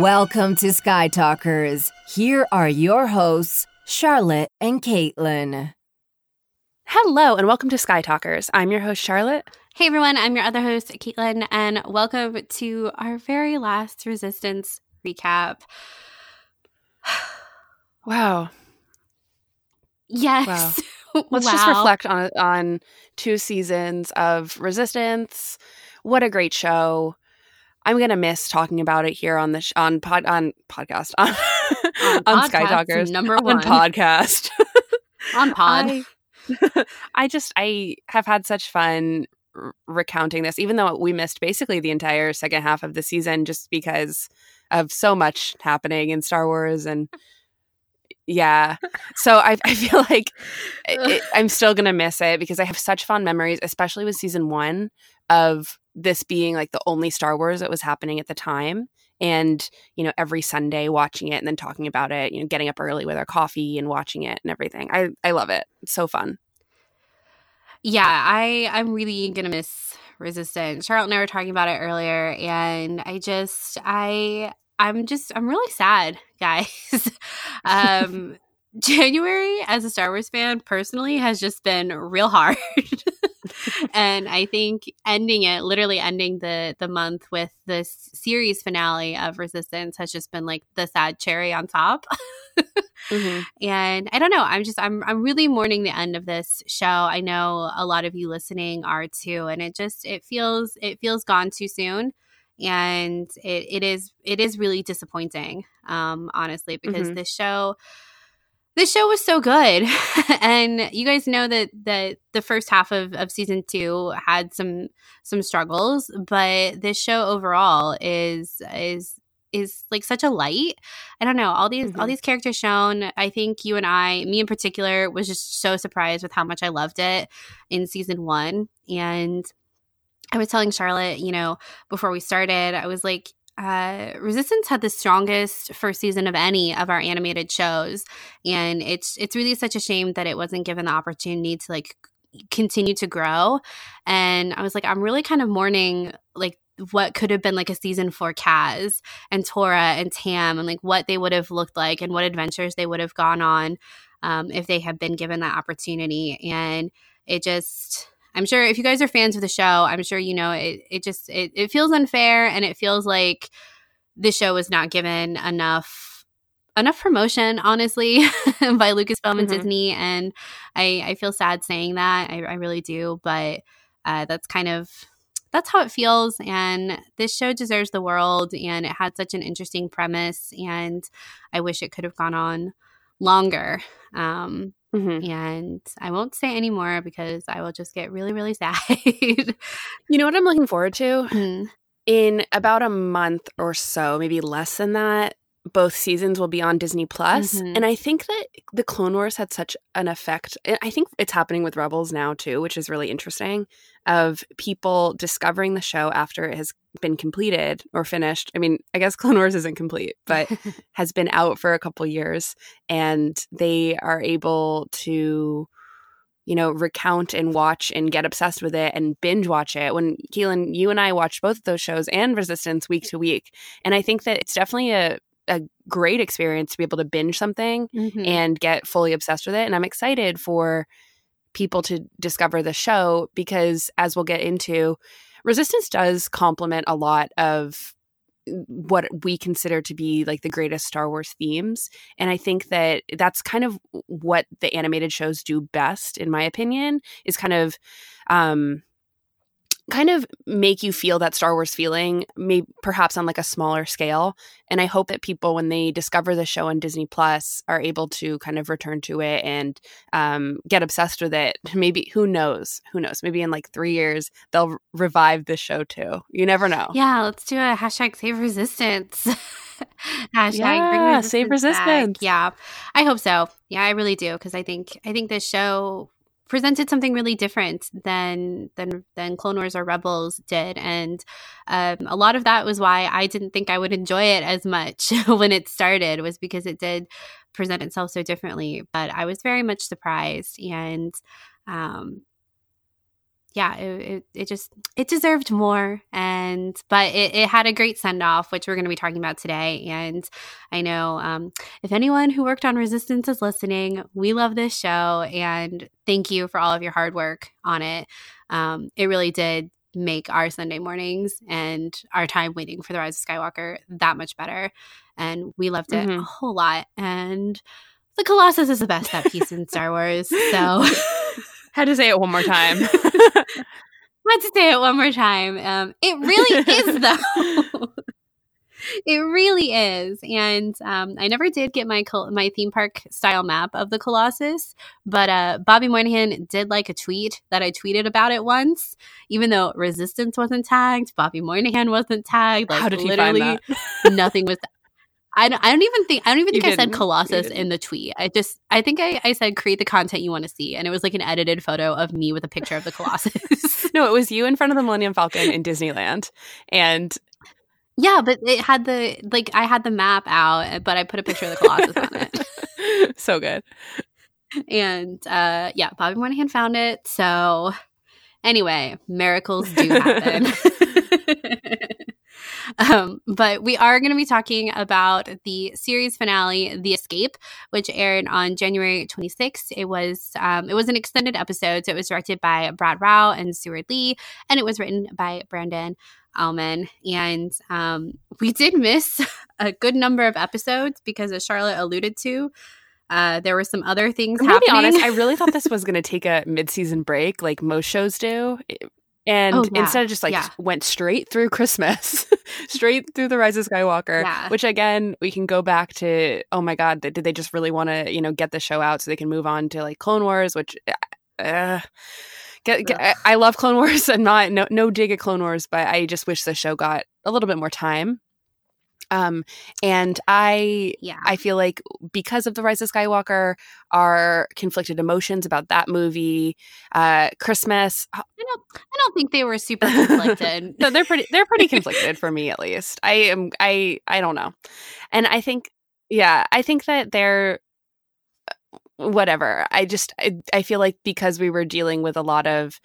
Welcome to Sky Talkers. Here are your hosts, Charlotte and Caitlin. Hello, and welcome to Sky Talkers. I'm your host, Charlotte. Hey everyone, I'm your other host, Caitlin, and welcome to our very last Resistance recap. wow. Yes. Wow. Let's wow. just reflect on on two seasons of Resistance. What a great show. I'm gonna miss talking about it here on the sh- on pod on podcast on, on, on Sky Talkers number on one podcast on pod. I, I just I have had such fun r- recounting this, even though we missed basically the entire second half of the season just because of so much happening in Star Wars and yeah. So I, I feel like it, I'm still gonna miss it because I have such fond memories, especially with season one of this being like the only Star Wars that was happening at the time. And, you know, every Sunday watching it and then talking about it, you know, getting up early with our coffee and watching it and everything. I, I love it. It's so fun. Yeah, I I'm really gonna miss Resistance. Charlotte and I were talking about it earlier, and I just I I'm just I'm really sad, guys. um January as a Star Wars fan personally has just been real hard. and I think ending it, literally ending the the month with this series finale of Resistance has just been like the sad cherry on top. mm-hmm. And I don't know, I'm just I'm I'm really mourning the end of this show. I know a lot of you listening are too, and it just it feels it feels gone too soon and it, it is it is really disappointing um honestly because mm-hmm. this show this show was so good. And you guys know that that the first half of, of season two had some some struggles but this show overall is is is like such a light. I don't know all these mm-hmm. all these characters shown i think you and i me in particular was just so surprised with how much i loved it in season one. And I was telling Charlotte, you know, before we started, I was like, uh, Resistance had the strongest first season of any of our animated shows, and it's it's really such a shame that it wasn't given the opportunity to like continue to grow. And I was like, I'm really kind of mourning like what could have been like a season for Kaz and Torra and Tam, and like what they would have looked like and what adventures they would have gone on um, if they had been given that opportunity. And it just I'm sure if you guys are fans of the show, I'm sure you know it. It just it, it feels unfair, and it feels like the show was not given enough enough promotion, honestly, by Lucasfilm mm-hmm. and Disney. And I I feel sad saying that. I, I really do, but uh, that's kind of that's how it feels. And this show deserves the world, and it had such an interesting premise, and I wish it could have gone on longer. Um, Mm-hmm. And I won't say any more because I will just get really, really sad. you know what I'm looking forward to? Mm-hmm. In about a month or so, maybe less than that, both seasons will be on Disney Plus. Mm-hmm. And I think that the Clone Wars had such an effect. I think it's happening with Rebels now too, which is really interesting of people discovering the show after it has been completed or finished. I mean, I guess Clone Wars isn't complete, but has been out for a couple years and they are able to you know, recount and watch and get obsessed with it and binge watch it. When Keelan, you and I watched both of those shows and Resistance week to week. And I think that it's definitely a a great experience to be able to binge something mm-hmm. and get fully obsessed with it. And I'm excited for people to discover the show because, as we'll get into, Resistance does complement a lot of what we consider to be like the greatest Star Wars themes. And I think that that's kind of what the animated shows do best, in my opinion, is kind of um, kind of make you feel that Star Wars feeling, maybe perhaps on like a smaller scale. And I hope that people, when they discover the show on Disney Plus, are able to kind of return to it and um, get obsessed with it. Maybe who knows? Who knows? Maybe in like three years they'll revive the show too. You never know. Yeah, let's do a hashtag Save Resistance. hashtag yeah, resistance save resistance. Back. Yeah, I hope so. Yeah, I really do because I think I think this show presented something really different than than than Clone Wars or Rebels did, and um, a lot of that was why I didn't think I would enjoy it as much when it started was because it did present itself so differently. But I was very much surprised, and um, yeah, it, it, it, just it deserved more, and but it, it had a great send off, which we're going to be talking about today. And I know um, if anyone who worked on Resistance is listening, we love this show, and thank you for all of your hard work on it. Um, it really did make our Sunday mornings and our time waiting for the Rise of Skywalker that much better, and we loved it mm-hmm. a whole lot. And the Colossus is the best set piece in Star Wars, so. Had to say it one more time. Had to say it one more time. Um, it really is, though. it really is, and um, I never did get my my theme park style map of the Colossus, but uh, Bobby Moynihan did like a tweet that I tweeted about it once, even though Resistance wasn't tagged, Bobby Moynihan wasn't tagged. Like, How did he literally find that? nothing was I don't, I don't even think I don't even think you I said Colossus in the tweet. I just I think I, I said create the content you want to see, and it was like an edited photo of me with a picture of the Colossus. no, it was you in front of the Millennium Falcon in Disneyland, and yeah, but it had the like I had the map out, but I put a picture of the Colossus on it. so good. And uh yeah, Bobby Moynihan found it. So anyway, miracles do happen. Um, but we are going to be talking about the series finale, The Escape, which aired on January 26th. It was um, it was an extended episode, so it was directed by Brad Rau and Steward Lee, and it was written by Brandon Auman. And um, we did miss a good number of episodes because, as Charlotte alluded to, uh, there were some other things I'm happening. Be honest, I really thought this was going to take a mid-season break, like most shows do and oh, yeah. instead of just like yeah. went straight through Christmas, straight through the Rise of Skywalker. Yeah. Which again, we can go back to oh my god, did they just really want to you know get the show out so they can move on to like Clone Wars, which. Uh, Get, get, I love Clone Wars. I'm not no no dig at Clone Wars, but I just wish the show got a little bit more time. Um, and I, yeah, I feel like because of the Rise of Skywalker, our conflicted emotions about that movie, uh, Christmas. I don't, I don't think they were super conflicted. no, they're pretty, they're pretty conflicted for me at least. I am, I, I don't know, and I think, yeah, I think that they're uh, whatever. I just, I, I feel like because we were dealing with a lot of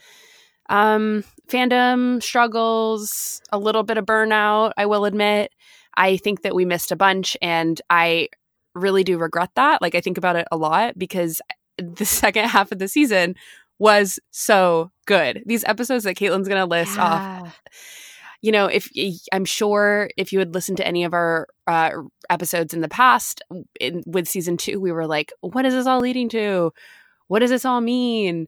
um fandom struggles a little bit of burnout i will admit I think that we missed a bunch and I really do regret that. Like I think about it a lot because the second half of the season was so good. These episodes that Caitlin's going to list yeah. off. You know, if I'm sure if you had listened to any of our uh, episodes in the past in, with season two, we were like, what is this all leading to? What does this all mean?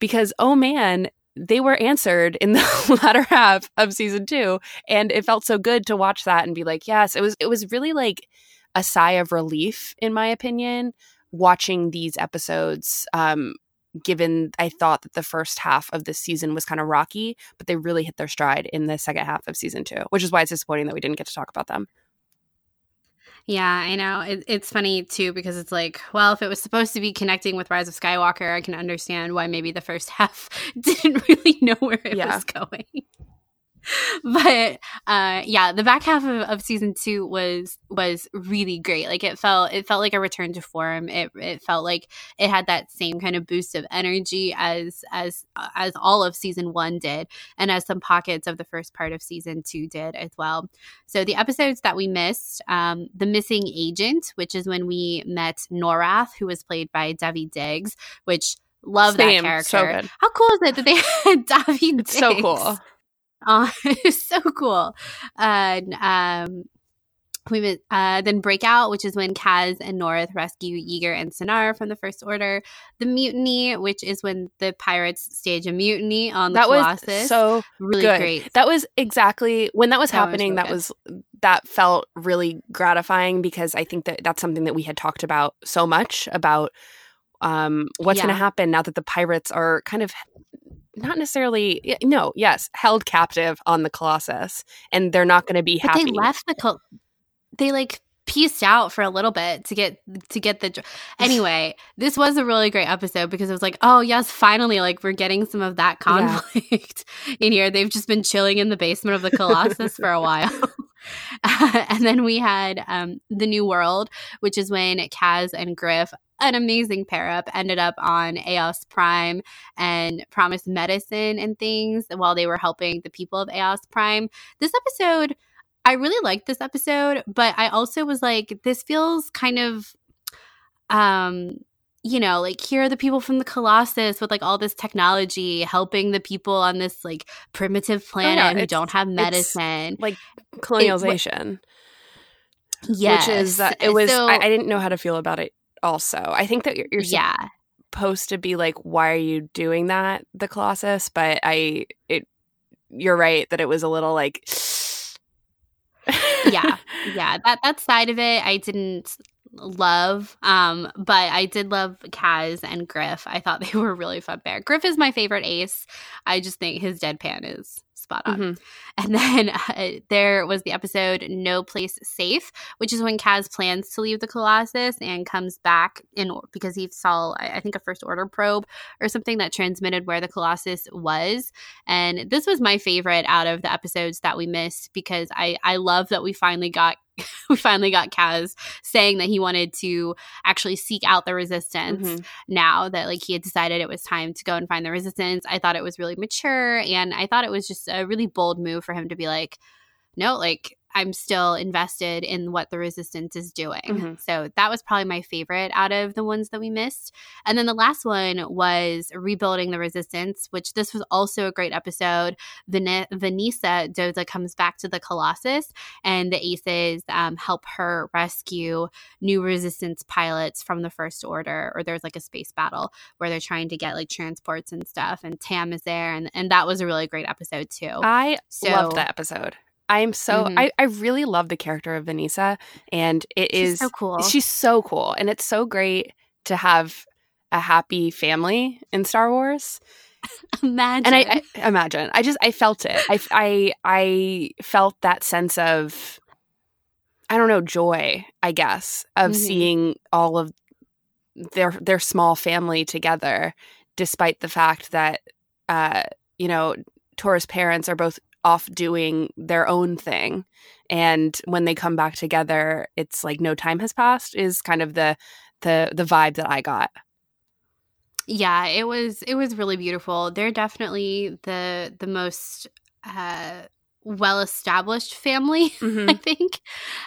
Because, oh man, they were answered in the latter half of season two and it felt so good to watch that and be like yes it was it was really like a sigh of relief in my opinion watching these episodes um given i thought that the first half of this season was kind of rocky but they really hit their stride in the second half of season two which is why it's disappointing that we didn't get to talk about them yeah, I know. It, it's funny too because it's like, well, if it was supposed to be connecting with Rise of Skywalker, I can understand why maybe the first half didn't really know where it yeah. was going. but uh yeah the back half of, of season two was was really great. Like it felt it felt like a return to form. It it felt like it had that same kind of boost of energy as as as all of season one did and as some pockets of the first part of season two did as well. So the episodes that we missed um the missing agent which is when we met norath who was played by Daveed Diggs which love Same, that character. so how cool is it that they had Daveed it's so cool uh, it's so cool. And um, we uh, then Breakout, which is when Kaz and Norath rescue Yeager and Sonar from the First Order. The Mutiny, which is when the pirates stage a mutiny on the that Colossus. was so really good. great. That was exactly when that was that happening. Was really that was that felt really gratifying because I think that that's something that we had talked about so much about um, what's yeah. going to happen now that the pirates are kind of not necessarily no yes held captive on the colossus and they're not going to be but happy. they left the col- they like pieced out for a little bit to get to get the anyway this was a really great episode because it was like oh yes finally like we're getting some of that conflict yeah. in here. They've just been chilling in the basement of the colossus for a while. Uh, and then we had um, the new world which is when kaz and griff an amazing pair up ended up on Eos Prime and promised medicine and things while they were helping the people of Eos Prime. This episode, I really liked this episode, but I also was like, this feels kind of um you know, like here are the people from the Colossus with like all this technology helping the people on this like primitive planet oh, yeah, who don't have medicine. Like colonialization. It, Yes. Which is that it was so, I, I, didn't know how to feel about it also. I think that you're, you're yeah. supposed to be like, why are you doing that, the Colossus? But I it you're right that it was a little like Yeah. Yeah. That that side of it I didn't love. Um, but I did love Kaz and Griff. I thought they were really fun pair. Griff is my favorite ace. I just think his deadpan is spot on. Mm-hmm. And then uh, there was the episode No Place Safe, which is when Kaz plans to leave the Colossus and comes back in because he saw, I think, a first order probe or something that transmitted where the Colossus was. And this was my favorite out of the episodes that we missed because I, I love that we finally got we finally got Kaz saying that he wanted to actually seek out the resistance mm-hmm. now that like he had decided it was time to go and find the resistance. I thought it was really mature and I thought it was just a really bold move for him to be like, no, like I'm still invested in what the resistance is doing. Mm-hmm. So that was probably my favorite out of the ones that we missed. And then the last one was rebuilding the resistance, which this was also a great episode. Van- Venisa Doza comes back to the Colossus, and the Aces um, help her rescue new resistance pilots from the First Order. Or there's like a space battle where they're trying to get like transports and stuff, and Tam is there, and and that was a really great episode too. I so, loved that episode. I'm so mm-hmm. I, I really love the character of Venisa and it she's is so cool. She's so cool and it's so great to have a happy family in Star Wars. imagine. And I, I, imagine. I just I felt it. I I I felt that sense of I don't know, joy, I guess, of mm-hmm. seeing all of their their small family together despite the fact that uh you know Torra's parents are both off doing their own thing and when they come back together it's like no time has passed is kind of the the the vibe that i got yeah it was it was really beautiful they're definitely the the most uh well established family, mm-hmm. I think.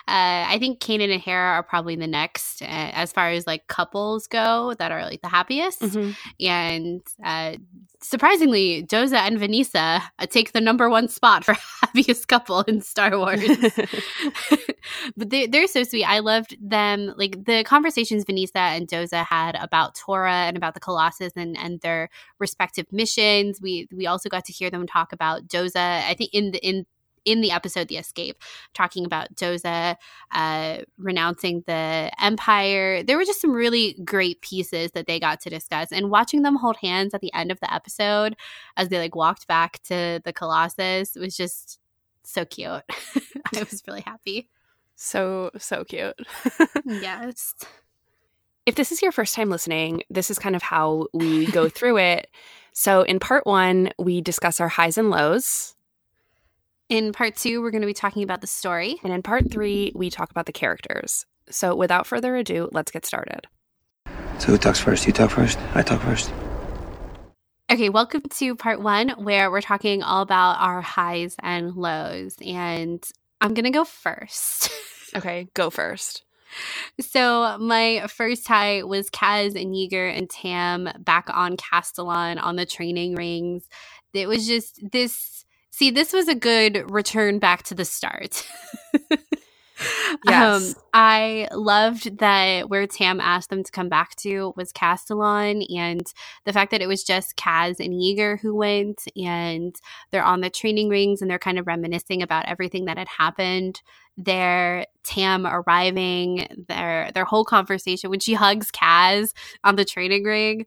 Uh, I think Kanan and Hera are probably the next uh, as far as like couples go that are like the happiest. Mm-hmm. And uh, surprisingly, Doza and Venisa uh, take the number one spot for happiest couple in Star Wars. but they, they're so sweet. I loved them. Like the conversations Venisa and Doza had about Torra and about the Colossus and, and their respective missions. We we also got to hear them talk about Doza. I think in the in in the episode The Escape, talking about Doza uh, renouncing the Empire. There were just some really great pieces that they got to discuss. And watching them hold hands at the end of the episode as they like walked back to the Colossus was just so cute. I was really happy. So, so cute. yes. If this is your first time listening, this is kind of how we go through it. So, in part one, we discuss our highs and lows. In part two, we're going to be talking about the story. And in part three, we talk about the characters. So without further ado, let's get started. So who talks first? You talk first? I talk first? Okay, welcome to part one, where we're talking all about our highs and lows. And I'm going to go first. okay, go first. So my first high was Kaz and Yeager and Tam back on Castilon on the training rings. It was just this See, this was a good return back to the start. yes. Um, I loved that where Tam asked them to come back to was Castilon, and the fact that it was just Kaz and Yeager who went, and they're on the training rings and they're kind of reminiscing about everything that had happened there. Tam arriving, their their whole conversation when she hugs Kaz on the training ring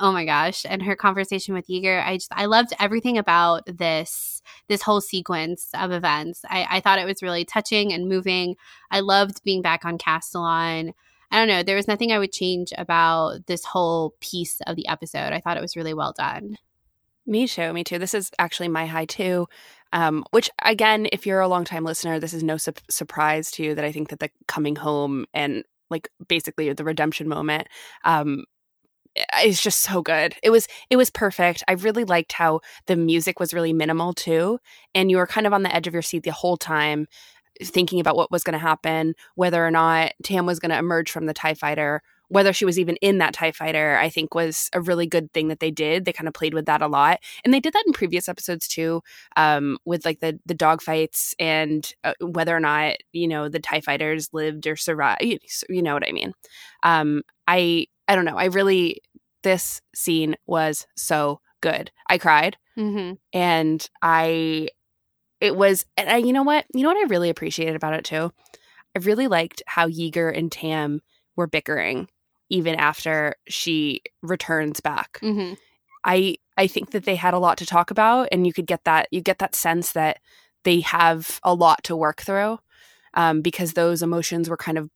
oh my gosh and her conversation with Yeager I just I loved everything about this this whole sequence of events. I, I thought it was really touching and moving. I loved being back on Castilon I don't know there was nothing I would change about this whole piece of the episode. I thought it was really well done. Me too me too. This is actually my high too um, which again if you're a long time listener this is no su- surprise to you that I think that the coming home and like basically the redemption moment um is just so good. It was it was perfect. I really liked how the music was really minimal too, and you were kind of on the edge of your seat the whole time, thinking about what was going to happen, whether or not Tam was going to emerge from the Tie Fighter, whether she was even in that Tie Fighter. I think was a really good thing that they did. They kind of played with that a lot, and they did that in previous episodes too, um, with like the the dog fights and uh, whether or not you know the Tie Fighters lived or survived. You know what I mean? Um, I I don't know. I really, this scene was so good. I cried. Mm-hmm. And I, it was, and I, you know what? You know what I really appreciated about it too? I really liked how Yeager and Tam were bickering even after she returns back. Mm-hmm. I, I think that they had a lot to talk about and you could get that, you get that sense that they have a lot to work through um, because those emotions were kind of,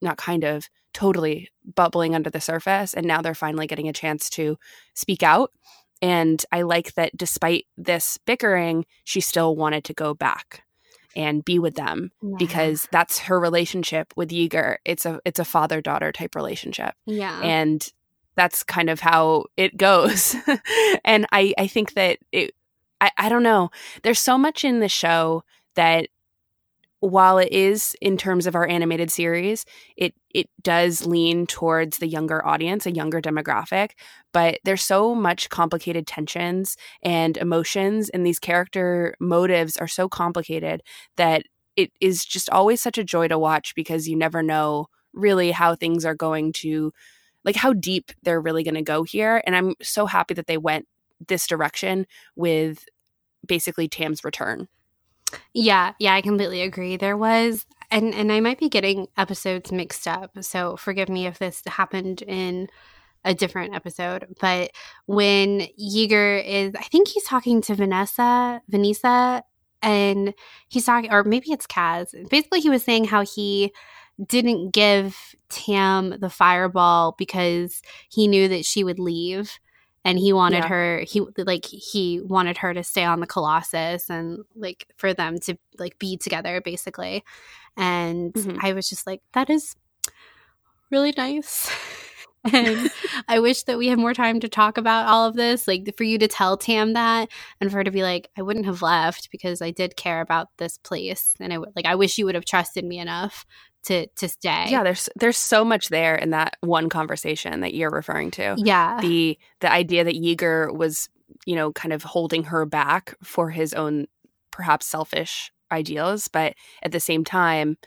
not kind of, totally bubbling under the surface and now they're finally getting a chance to speak out and i like that despite this bickering she still wanted to go back and be with them yeah. because that's her relationship with Yeager. It's a it's a father daughter type relationship. Yeah. And that's kind of how it goes. and I I think that it I, I don't know. There's so much in the show that while it is in terms of our animated series, it it does lean towards the younger audience, a younger demographic, but there's so much complicated tensions and emotions and these character motives are so complicated that it is just always such a joy to watch because you never know really how things are going to like how deep they're really going to go here and I'm so happy that they went this direction with basically Tam's return. Yeah, yeah, I completely agree. There was and and I might be getting episodes mixed up, so forgive me if this happened in a different episode. But when Yeager is I think he's talking to Venisa, Venisa, and he's talking or maybe it's Kaz. Basically he was saying how he didn't give Tam the fireball because he knew that she would leave and he wanted yeah. her he like he wanted her to stay on the colossus and like for them to like be together basically and mm-hmm. i was just like that is really nice and i wish that we had more time to talk about all of this like for you to tell tam that and for her to be like i wouldn't have left because i did care about this place and i would like i wish you would have trusted me enough to to stay. Yeah, there's there's so much there in that one conversation that you're referring to. Yeah. The the idea that Yeager was, you know, kind of holding her back for his own perhaps selfish ideals, but at the same time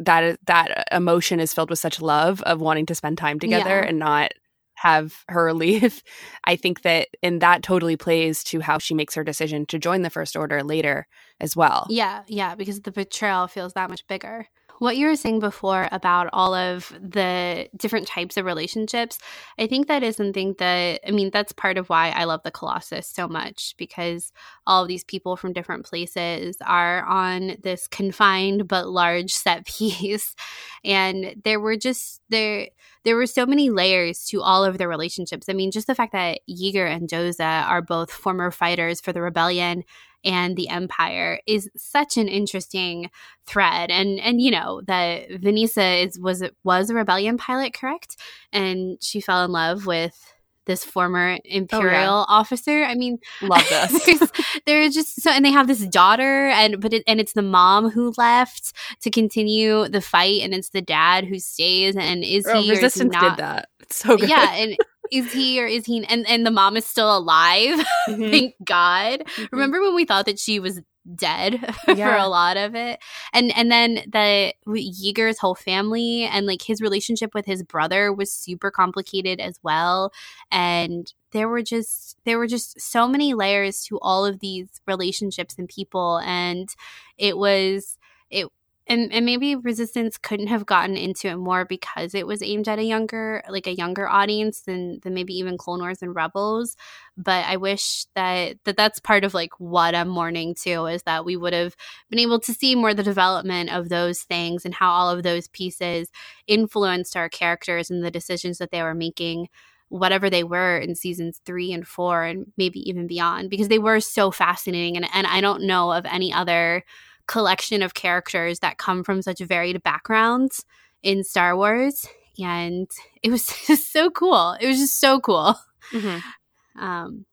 that that emotion is filled with such love of wanting to spend time together yeah. and not have her leave. I think that and that totally plays to how she makes her decision to join the first order later as well. Yeah, yeah, because the betrayal feels that much bigger what you were saying before about all of the different types of relationships, I think that is something that, I mean, that's part of why I love the Colossus so much because all of these people from different places are on this confined but large set piece. And there were just, there, there were so many layers to all of their relationships. I mean, just the fact that Yeager and Doza are both former fighters for the rebellion and the empire is such an interesting thread and and you know that Venisa is was was a rebellion pilot correct and she fell in love with this former imperial oh, yeah. officer. I mean, love this. there's, just so, and they have this daughter, and but it, and it's the mom who left to continue the fight, and it's the dad who stays. And is oh, he resistance is he did that? It's so good. Yeah, and is he or is he and and the mom is still alive mm-hmm. thank god mm-hmm. remember when we thought that she was dead yeah. for a lot of it and and then the Yeager's whole family and like his relationship with his brother was super complicated as well and there were just there were just so many layers to all of these relationships and people and it was it and and maybe resistance couldn't have gotten into it more because it was aimed at a younger like a younger audience than than maybe even clone wars and rebels. But i wish that that that's part of like what i'm mourning too is that we would have been able to see more the development of those things and how all of those pieces influenced our characters and the decisions that they were making whatever they were in seasons three and four and maybe even beyond because they were so fascinating. And, and i don't know of any other collection of characters that come from such varied backgrounds in Star Wars, and it was just so cool. It was just so cool. Mm-hmm. Um,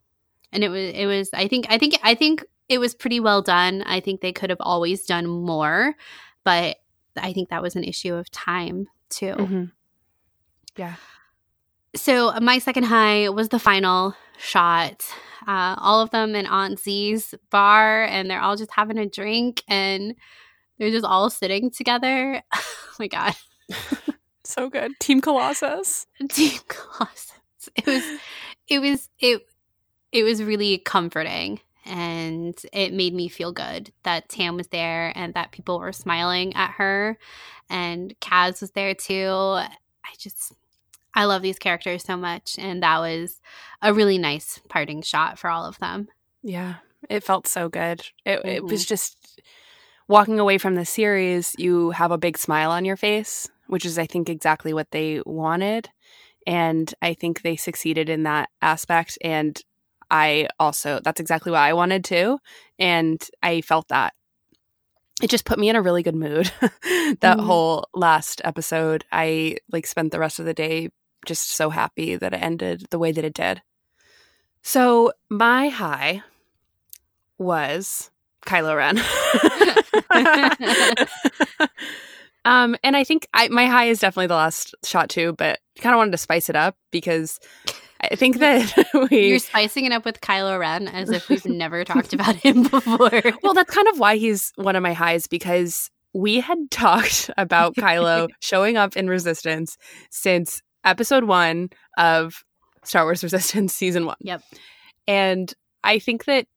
and it was it was I think I think I think it was pretty well done. I think they could have always done more, but I think that was an issue of time too. Mm-hmm. Yeah. So my second high was the final shot. Uh, all of them in Aunt Z's bar, and they're all just having a drink, and they're just all sitting together. oh my god, so good, Team Colossus. Team Colossus. It was, it was, it, it was really comforting, and it made me feel good that Tam was there and that people were smiling at her, and Kaz was there too. I just I love these characters so much. And that was a really nice parting shot for all of them. Yeah, it felt so good. It, mm-hmm. it was mm-hmm. just walking away from the series, you have a big smile on your face, which is, I think, exactly what they wanted. And I think they succeeded in that aspect. And I also, that's exactly what I wanted too. And I felt that. It just put me in a really good mood. that mm-hmm. whole last episode, I like spent the rest of the day just so happy that it ended the way that it did. So my high was Kylo Ren. um, and I think I, my high is definitely the last shot too, but kind of wanted to spice it up because I think that we You're spicing it up with Kylo Ren as if we've never talked about him before. Well, that's kind of why he's one of my highs because we had talked about Kylo showing up in Resistance since episode one of Star Wars Resistance season one. Yep. And I think that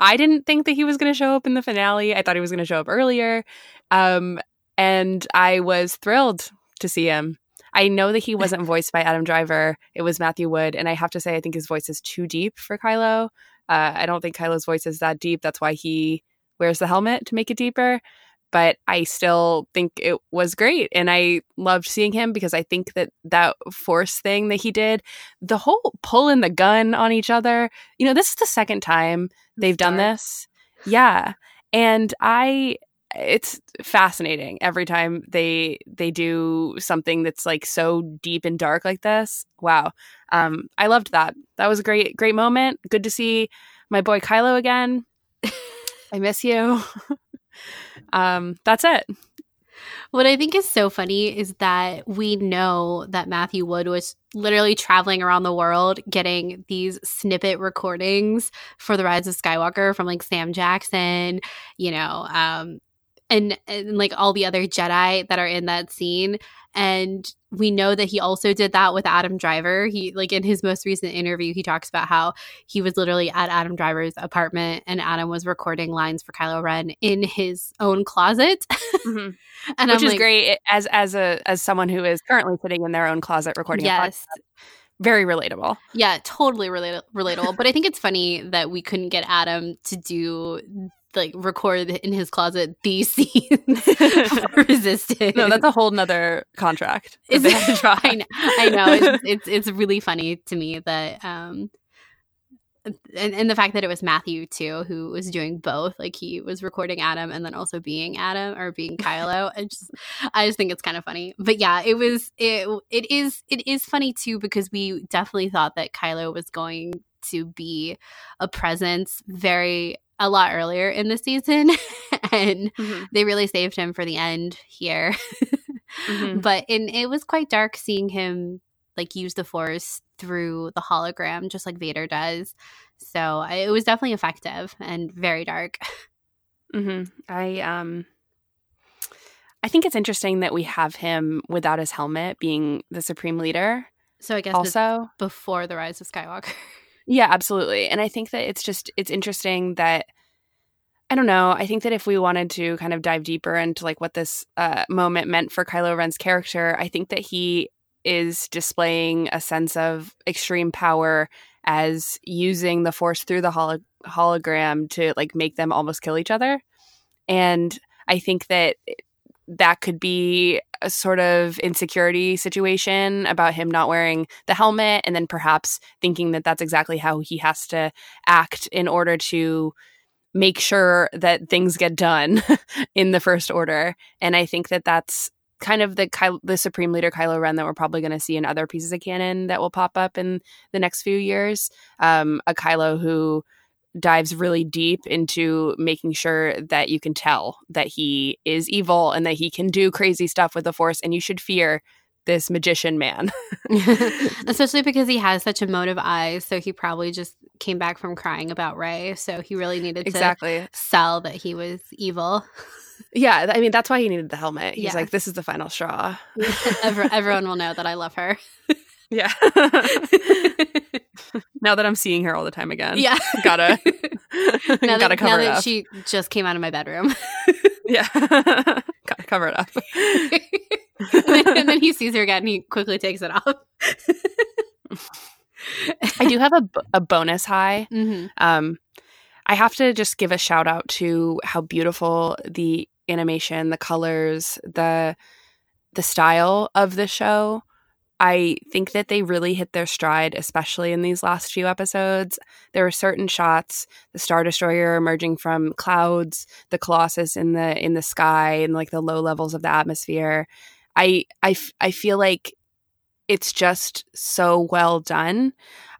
I didn't think that he was going to show up in the finale. I thought he was going to show up earlier. Um, and I was thrilled to see him. I know that he wasn't voiced by Adam Driver. It was Matthew Wood. And I have to say, I think his voice is too deep for Kylo. Uh, I don't think Kylo's voice is that deep. That's why he wears the helmet to make it deeper but I still think it was great. And I loved seeing him because I think that that force thing that he did, the whole pulling the gun on each other, you know, this is the second time they've done this. Yeah. And I, it's fascinating every time they they do something that's like so deep and dark like this. Wow. Um I loved that. That was a great great moment. Good to see my boy Kylo again. I miss you. um, that's it. What I think is so funny is that we know that Matthew Wood was literally traveling around the world getting these snippet recordings for the Rise of Skywalker from like Sam Jackson, you know, um, and, and like all the other Jedi that are in that scene. And we know that he also did that with Adam Driver. He like in his most recent interview, he talks about how he was literally at Adam Driver's apartment and Adam was recording lines for Kylo Ren in his own closet. Mm-hmm. and Which I'm is like, great as as a as someone who is currently sitting in their own closet recording. Yes. Very relatable. Yeah, totally relata- relatable. but I think it's funny that we couldn't get Adam to do like record in his closet these scenes for resistance. No, that's a whole nother contract. Is it? I know. I know. It's, it's, it's really funny to me that um and, and the fact that it was Matthew too who was doing both. Like he was recording Adam and then also being Adam or being Kylo. I just I just think it's kind of funny. But yeah, it was it it is it is funny too because we definitely thought that Kylo was going to be a presence very a lot earlier in the season and mm-hmm. they really saved him for the end here. mm-hmm. But in it was quite dark seeing him like use the force through the hologram just like Vader does. So it was definitely effective and very dark. Mm-hmm. I um I think it's interesting that we have him without his helmet being the supreme leader. So I guess also before the rise of Skywalker. Yeah, absolutely. And I think that it's just it's interesting that I don't know. I think that if we wanted to kind of dive deeper into like what this uh, moment meant for Kylo Ren's character, I think that he is displaying a sense of extreme power as using the Force through the holo- hologram to like make them almost kill each other. And I think that that could be a sort of insecurity situation about him not wearing the helmet and then perhaps thinking that that's exactly how he has to act in order to make sure that things get done in the first order and i think that that's kind of the Ky- the supreme leader Kylo Ren that we're probably going to see in other pieces of canon that will pop up in the next few years. Um, a Kylo who dives really deep into making sure that you can tell that he is evil and that he can do crazy stuff with the Force, and you should fear this magician man. Especially because he has such emotive eyes. So he probably just came back from crying about Rey. So he really needed to exactly sell that he was evil. Yeah, I mean that's why he needed the helmet. He's yeah. like, this is the final straw. Everyone will know that I love her. Yeah. now that I'm seeing her all the time again. Yeah. gotta now gotta that, cover now it that up. she just came out of my bedroom. yeah. gotta cover it up. and, then, and then he sees her again and he quickly takes it off. I do have a, a bonus high. Mm-hmm. Um, I have to just give a shout out to how beautiful the animation, the colors, the the style of the show. I think that they really hit their stride, especially in these last few episodes. There were certain shots, the Star Destroyer emerging from clouds, the Colossus in the in the sky, and like the low levels of the atmosphere. I I, I feel like it's just so well done.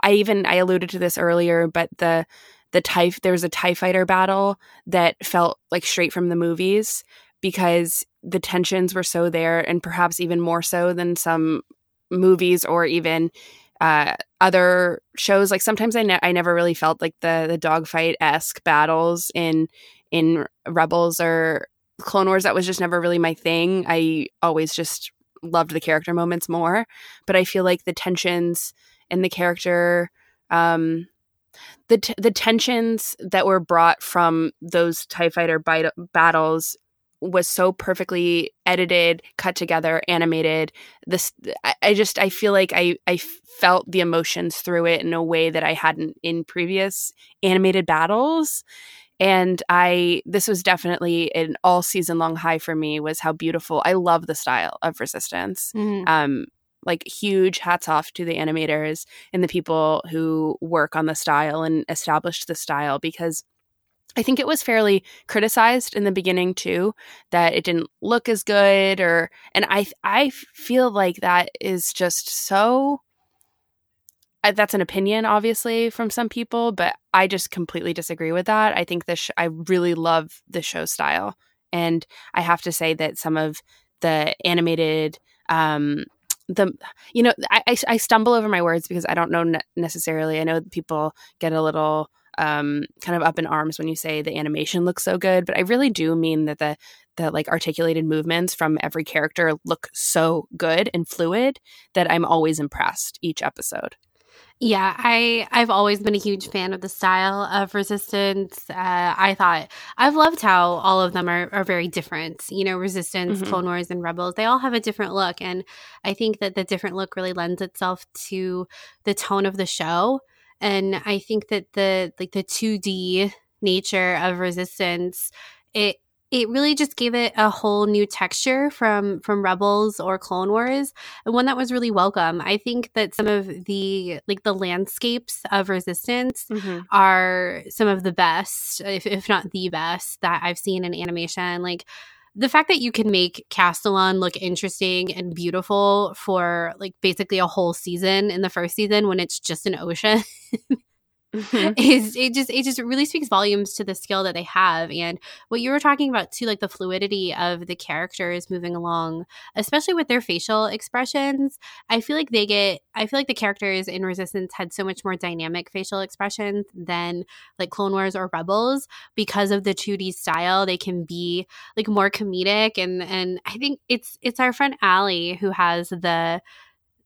I even I alluded to this earlier, but the the tie there was a tie fighter battle that felt like straight from the movies because the tensions were so there and perhaps even more so than some movies or even uh, other shows. Like sometimes I, ne- I never really felt like the the dogfight esque battles in in rebels or clone wars that was just never really my thing. I always just loved the character moments more. But i feel like the tensions and the character um the t- the tensions that were brought from those tie fighter bite- battles was so perfectly edited, cut together, animated. This I, I, just I feel like I I felt the emotions through it in a way that I hadn't in previous animated battles. And I this was definitely an all season long high for me was how beautiful I love the style of Resistance. Mm-hmm. Um like huge hats off to the animators and the people who work on the style and established the style because I think it was fairly criticized in the beginning too that it didn't look as good or and I I feel like that is just so that's an opinion obviously from some people but I just completely disagree with that. I think this sh- I really love the show style and I have to say that some of the animated um the you know I, I, stumble over my words because I don't know ne- necessarily I know people get a little um, kind of up in arms when you say the animation looks so good, but I really do mean that the the like articulated movements from every character look so good and fluid that I'm always impressed each episode. Yeah, I I've always been a huge fan of the style of Resistance. Uh, I thought I've loved how all of them are, are very different. You know, Resistance, mm-hmm. Clone Wars, and Rebels. They all have a different look, and I think that the different look really lends itself to the tone of the show and i think that the like the 2d nature of resistance it it really just gave it a whole new texture from from rebels or clone wars and one that was really welcome i think that some of the like the landscapes of resistance mm-hmm. are some of the best if, if not the best that i've seen in animation like the fact that you can make Castilon look interesting and beautiful for like basically a whole season in the first season when it's just an ocean mm-hmm. is it just it just really speaks volumes to the skill that they have and what you were talking about too like the fluidity of the characters moving along especially with their facial expressions i feel like they get i feel like the characters in resistance had so much more dynamic facial expressions than like clone wars or rebels because of the 2d style they can be like more comedic and and i think it's it's our friend Allie who has the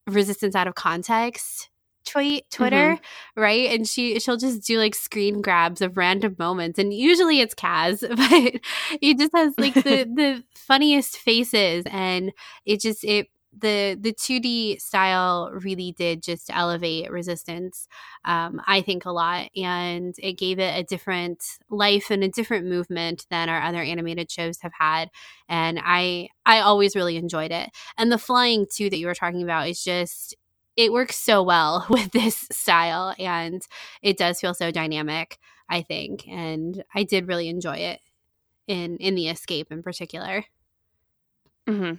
resistance out of context tweet Twitter, mm-hmm. right? And she she'll just do like screen grabs of random moments, and usually it's Kaz, but he just has like the the funniest faces, and it just it the the 2D style really did just elevate resistance um, I think a lot. And it gave it a different life and a different movement than our other animated shows have had. And I I always really enjoyed it. And the flying too that you were talking about is just it works so well with this style and it does feel so dynamic i think and i did really enjoy it in in the escape in particular mm-hmm.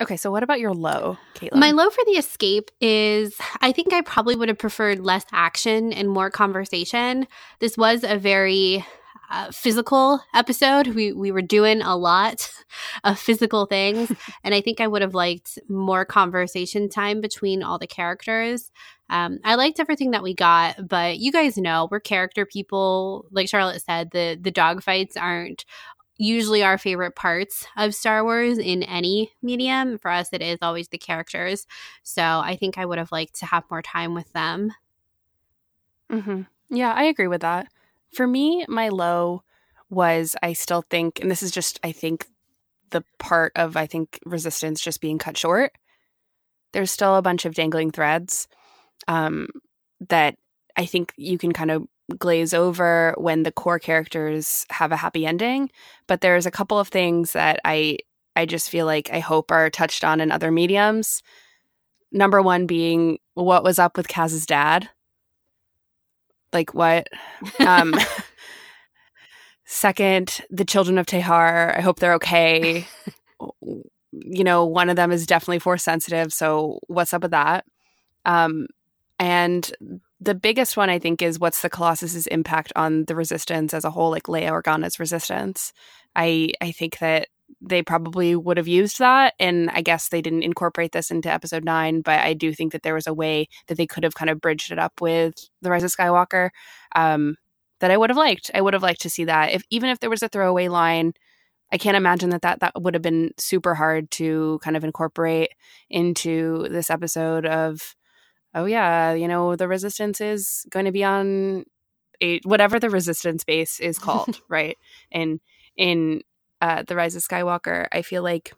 Okay, so what about your low, Caitlin? My low for the escape is I think I probably would have preferred less action and more conversation. This was a very uh, physical episode. We we were doing a lot of physical things, and I think I would have liked more conversation time between all the characters. Um, I liked everything that we got, but you guys know we're character people. Like Charlotte said, the the dog fights aren't usually our favorite parts of Star Wars in any medium. For us, it is always the characters. So I think I would have liked to have more time with them. Mm-hmm. Yeah, I agree with that. For me, my low was I still think, and this is just, I think, the part of, I think, resistance just being cut short. There's still a bunch of dangling threads um, that I think you can kind of glaze over when the core characters have a happy ending but there's a couple of things that i i just feel like i hope are touched on in other mediums number one being what was up with kaz's dad like what? Um second the children of tehar i hope they're okay. You know one of them is definitely force sensitive so what's up with that? Um and the biggest one I think is what's the Colossus's impact on the resistance as a whole, like Leia Organa's resistance. I I think that they probably would have used that, and I guess they didn't incorporate this into Episode Nine. But I do think that there was a way that they could have kind of bridged it up with the Rise of Skywalker um, that I would have liked. I would have liked to see that, if even if there was a throwaway line. I can't imagine that, that that would have been super hard to kind of incorporate into this episode of oh yeah, you know, the resistance is going to be on a whatever the resistance base is called, right? And in uh, the Rise of Skywalker, I feel like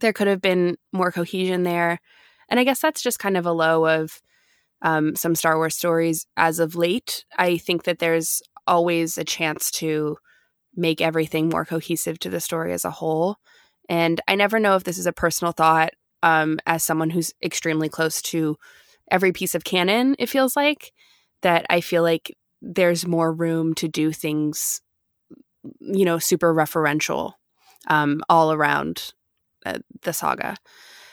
there could have been more cohesion there, and I guess that's just kind of a low of um, some Star Wars stories as of late. I think that there's always a chance to make everything more cohesive to the story as a whole. And I never know if this is a personal thought um, as someone who's extremely close to every piece of canon, it feels like, that I feel like there's more room to do things, you know, super referential um, all around uh, the saga.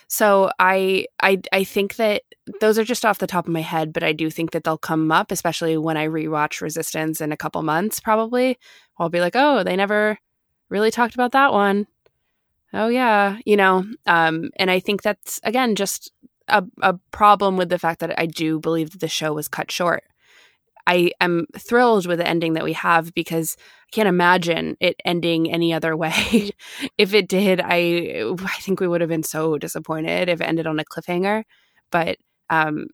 So I, I I think that those are just off the top of my head, but I do think that they'll come up, especially when I rewatch Resistance in a couple months. Probably I'll be like, oh, they never really talked about that one. Oh yeah, you know. Um, and I think that's again just a, a problem with the fact that I do believe that the show was cut short. I am thrilled with the ending that we have because I can't imagine it ending any other way. if it did, I I think we would have been so disappointed if it ended on a cliffhanger. But um,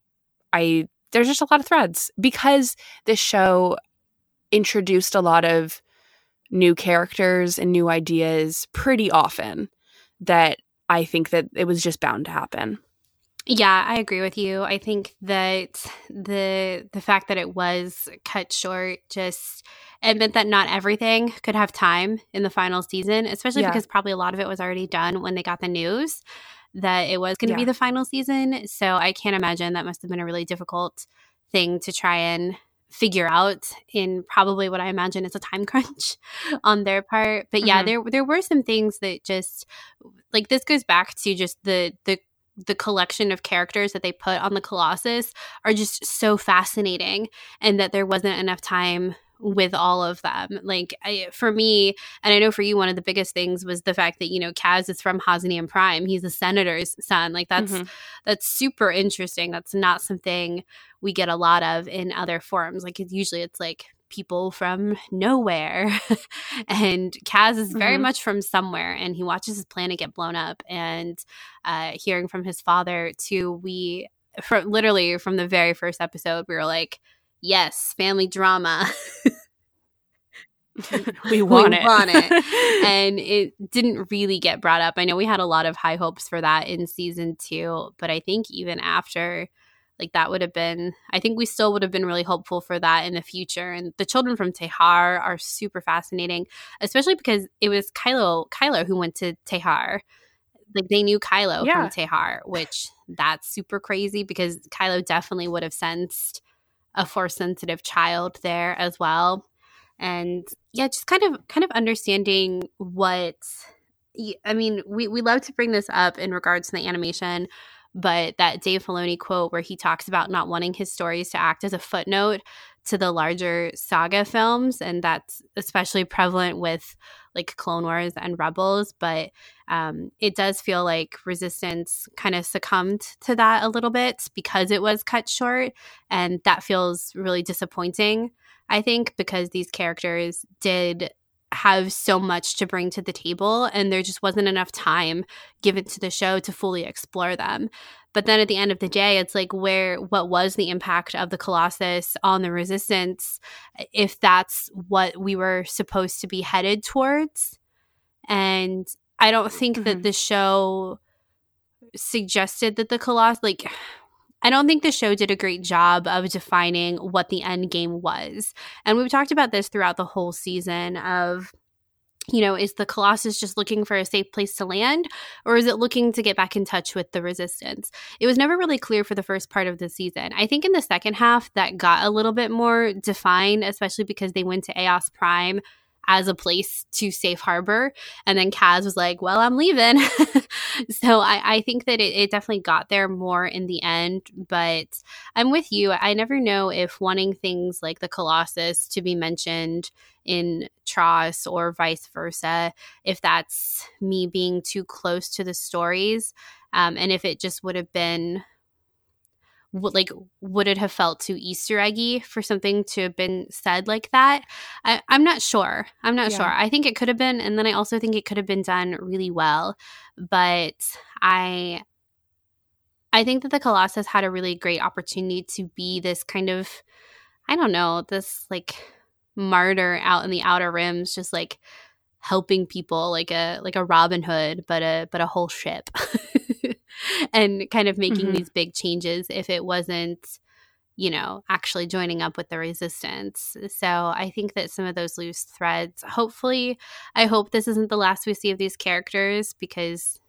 I there's just a lot of threads because this show introduced a lot of new characters and new ideas pretty often that I think that it was just bound to happen. Yeah, I agree with you. I think that the the fact that it was cut short just it meant that not everything could have time in the final season, especially yeah. because probably a lot of it was already done when they got the news that it was going to yeah. be the final season. So I can't imagine that must have been a really difficult thing to try and figure out in probably what I imagine is a time crunch on their part. But yeah, mm-hmm. there there were some things that just like this goes back to just the the the collection of characters that they put on the Colossus are just so fascinating, and that there wasn't enough time with all of them. Like I, for me, and I know for you, one of the biggest things was the fact that you know Kaz is from Hosnian Prime. He's a senator's son. Like that's mm-hmm. that's super interesting. That's not something we get a lot of in other forms. Like it, usually it's like people from nowhere. and Kaz is very mm-hmm. much from somewhere and he watches his planet get blown up. And uh, hearing from his father, too, we, from literally from the very first episode, we were like, yes, family drama. we want we it. want it. and it didn't really get brought up. I know we had a lot of high hopes for that in season two, but I think even after like that would have been i think we still would have been really hopeful for that in the future. And the children from tehar are super fascinating especially because it was kylo kylo who went to tehar. Like they knew kylo yeah. from tehar which that's super crazy because kylo definitely would have sensed a force sensitive child there as well. And yeah just kind of kind of understanding what I mean, we, we love to bring this up in regards to the animation, but that Dave Filoni quote where he talks about not wanting his stories to act as a footnote to the larger saga films, and that's especially prevalent with like Clone Wars and Rebels. But um, it does feel like Resistance kind of succumbed to that a little bit because it was cut short, and that feels really disappointing. I think because these characters did have so much to bring to the table and there just wasn't enough time given to the show to fully explore them but then at the end of the day it's like where what was the impact of the colossus on the resistance if that's what we were supposed to be headed towards and i don't think mm-hmm. that the show suggested that the colossus like I don't think the show did a great job of defining what the end game was. And we've talked about this throughout the whole season of you know, is the Colossus just looking for a safe place to land, or is it looking to get back in touch with the resistance? It was never really clear for the first part of the season. I think in the second half, that got a little bit more defined, especially because they went to Eos Prime as a place to safe harbor. And then Kaz was like, well, I'm leaving. so I, I, think that it, it, definitely got there more in the end. But I'm with you. I never know if wanting things like the Colossus to be mentioned in TROS or vice versa, if that's me being too close to the stories. Um, and if it just would have been like would it have felt too easter eggy for something to have been said like that? I, am not sure. I'm not yeah. sure i think it could have been and then i also think it could have been done really well but i i think that the colossus had a really great opportunity to be this kind of i don't know this like martyr out in the outer rims just like helping people like a like a robin hood but a but a whole ship and kind of making mm-hmm. these big changes if it wasn't you know actually joining up with the resistance so i think that some of those loose threads hopefully i hope this isn't the last we see of these characters because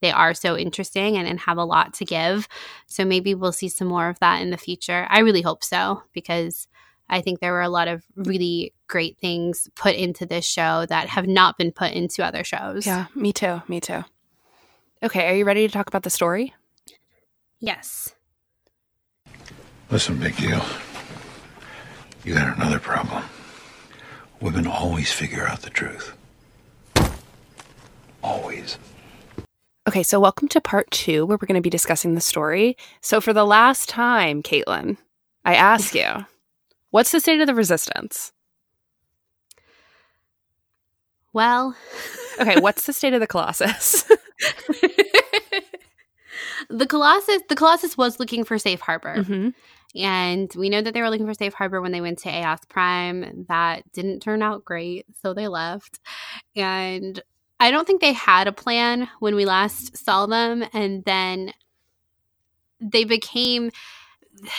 they are so interesting and, and have a lot to give so maybe we'll see some more of that in the future i really hope so because I think there were a lot of really great things put into this show that have not been put into other shows. Yeah, me too. Me too. Okay, are you ready to talk about the story? Yes. Listen, big deal. You got another problem. Women always figure out the truth. Always. Okay, so welcome to part two, where we're going to be discussing the story. So, for the last time, Caitlin, I ask you, what's the state of the resistance? Well, okay, what's the state of the Colossus? the Colossus, the Colossus was looking for safe harbor. Mm-hmm. And we know that they were looking for safe harbor when they went to Eos Prime. That didn't turn out great, so they left. And I don't think they had a plan when we last saw them. And then they became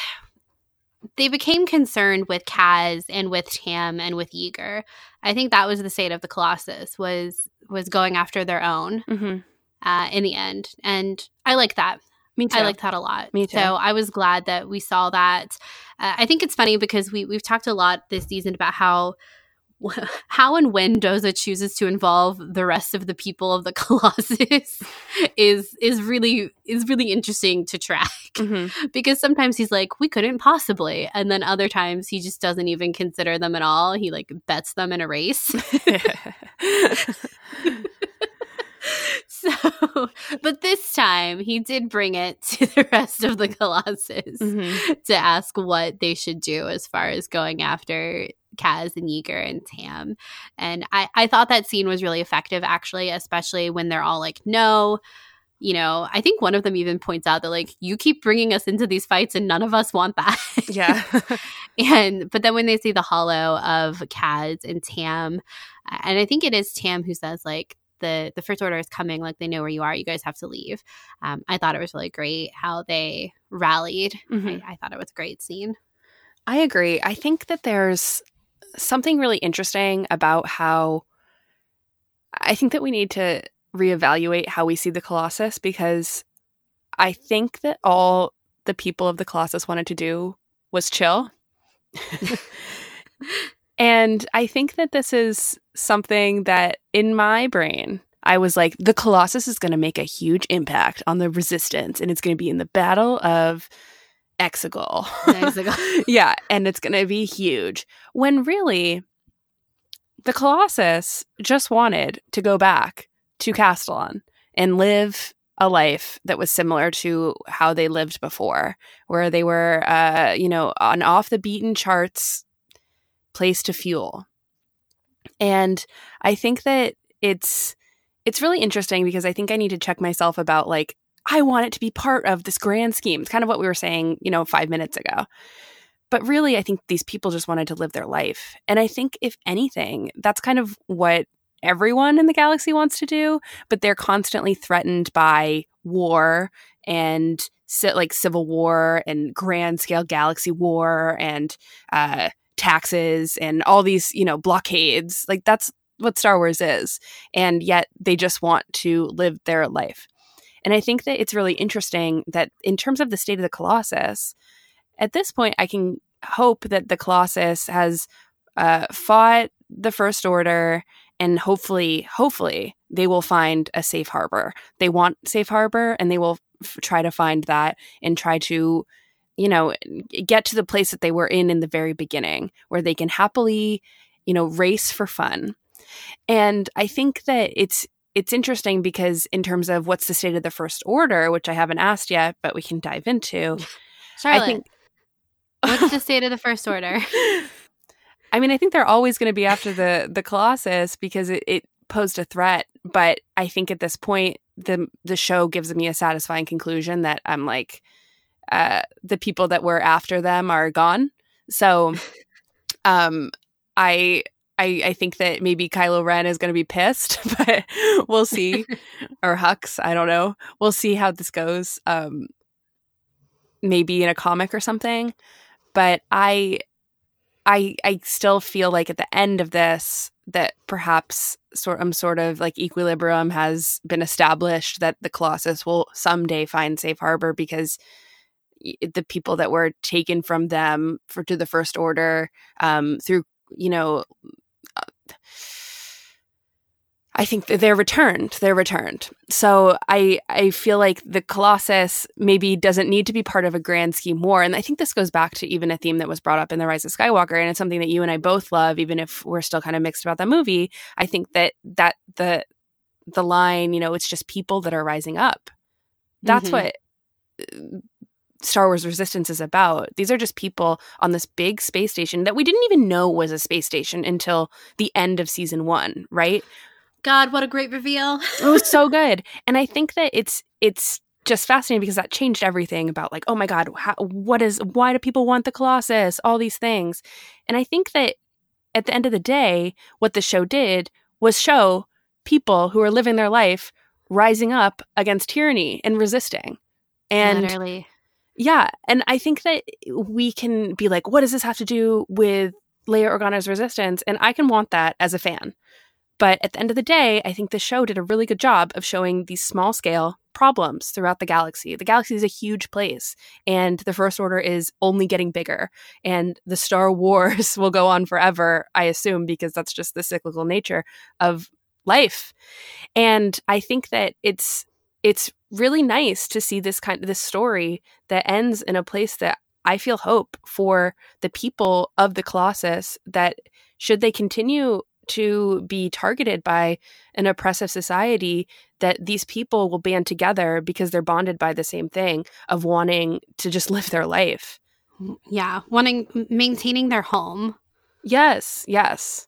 they became concerned with Kaz and with Tam and with Yeager. I think that was the state of the Colossus was was going after their own. Mm-hmm uh, in the end. And I like that. Me too. I like that a lot. Me too. So I was glad that we saw that. Uh, I think it's funny because we we've talked a lot this season about how how and when Doza chooses to involve the rest of the people of the Colossus is is really is really interesting to track mm-hmm. because sometimes he's like we couldn't possibly and then other times he just doesn't even consider them at all he like bets them in a race So, but this time he did bring it to the rest of the Colossus mm-hmm. to ask what they should do as far as going after Kaz and Yeager and Tam. And I, I thought that scene was really effective, actually, especially when they're all like, no. You know, I think one of them even points out that, like, you keep bringing us into these fights and none of us want that. Yeah. and, but then when they see the hollow of Kaz and Tam, and I think it is Tam who says, like, the the first order is coming like they know where you are you guys have to leave. Um, i thought it was really great how they rallied. Mm-hmm. I, I thought it was a great scene. I agree. I think that there's something really interesting about how i think that we need to reevaluate how we see the colossus because i think that all the people of the colossus wanted to do was chill And I think that this is something that in my brain, I was like, the Colossus is going to make a huge impact on the resistance, and it's going to be in the Battle of Exegol. Exegol. yeah, and it's going to be huge. When really, the Colossus just wanted to go back to Castilon and live a life that was similar to how they lived before, where they were, uh, you know, on off the beaten charts place to fuel. And I think that it's it's really interesting because I think I need to check myself about like I want it to be part of this grand scheme. It's kind of what we were saying, you know, 5 minutes ago. But really, I think these people just wanted to live their life. And I think, if anything, that's kind of what everyone in the galaxy wants to do, but they're constantly threatened by war and like civil war and grand scale galaxy war and uh, taxes and all these, you know, blockades. Like that's what Star Wars is. And yet they just want to live their life. And I think that it's really interesting that in terms of the state of the Colossus, at this point, I can hope that the Colossus has uh, fought the First Order and hopefully, hopefully, they will find a safe harbor. They want safe harbor and they will f- try to find that and try to, you know, get to the place that they were in in the very beginning where they can happily, you know, race for fun. And I think that it's it's interesting because in terms of what's the state of the first order, which I haven't asked yet, but we can dive into. Charlotte, I think What's the state of the first order? I mean, I think they're always going to be after the the Colossus because it, it posed a threat. But I think at this point, the the show gives me a satisfying conclusion that I'm like, uh, the people that were after them are gone. So, um, I I, I, think that maybe Kylo Ren is going to be pissed, but we'll see. or Hux, I don't know. We'll see how this goes. Um, maybe in a comic or something but I I I still feel like at the end of this that perhaps sort some sort of like equilibrium has been established that the Colossus will someday find safe harbor because the people that were taken from them for to the First Order um, through you know I think they're returned. They're returned. So I I feel like the Colossus maybe doesn't need to be part of a grand scheme war. And I think this goes back to even a theme that was brought up in The Rise of Skywalker, and it's something that you and I both love, even if we're still kind of mixed about that movie. I think that that the the line, you know, it's just people that are rising up. That's mm-hmm. what uh, Star Wars Resistance is about. These are just people on this big space station that we didn't even know was a space station until the end of season one, right? God, what a great reveal. it was so good. And I think that it's it's just fascinating because that changed everything about like, oh my God, how, what is why do people want the Colossus? All these things. And I think that at the end of the day, what the show did was show people who are living their life rising up against tyranny and resisting. And Literally. Yeah. And I think that we can be like, what does this have to do with Leia Organa's resistance? And I can want that as a fan. But at the end of the day, I think the show did a really good job of showing these small scale problems throughout the galaxy. The galaxy is a huge place, and the First Order is only getting bigger. And the Star Wars will go on forever, I assume, because that's just the cyclical nature of life. And I think that it's it's really nice to see this kind of this story that ends in a place that I feel hope for the people of the Colossus that should they continue to be targeted by an oppressive society that these people will band together because they're bonded by the same thing of wanting to just live their life. Yeah, wanting maintaining their home. Yes, yes.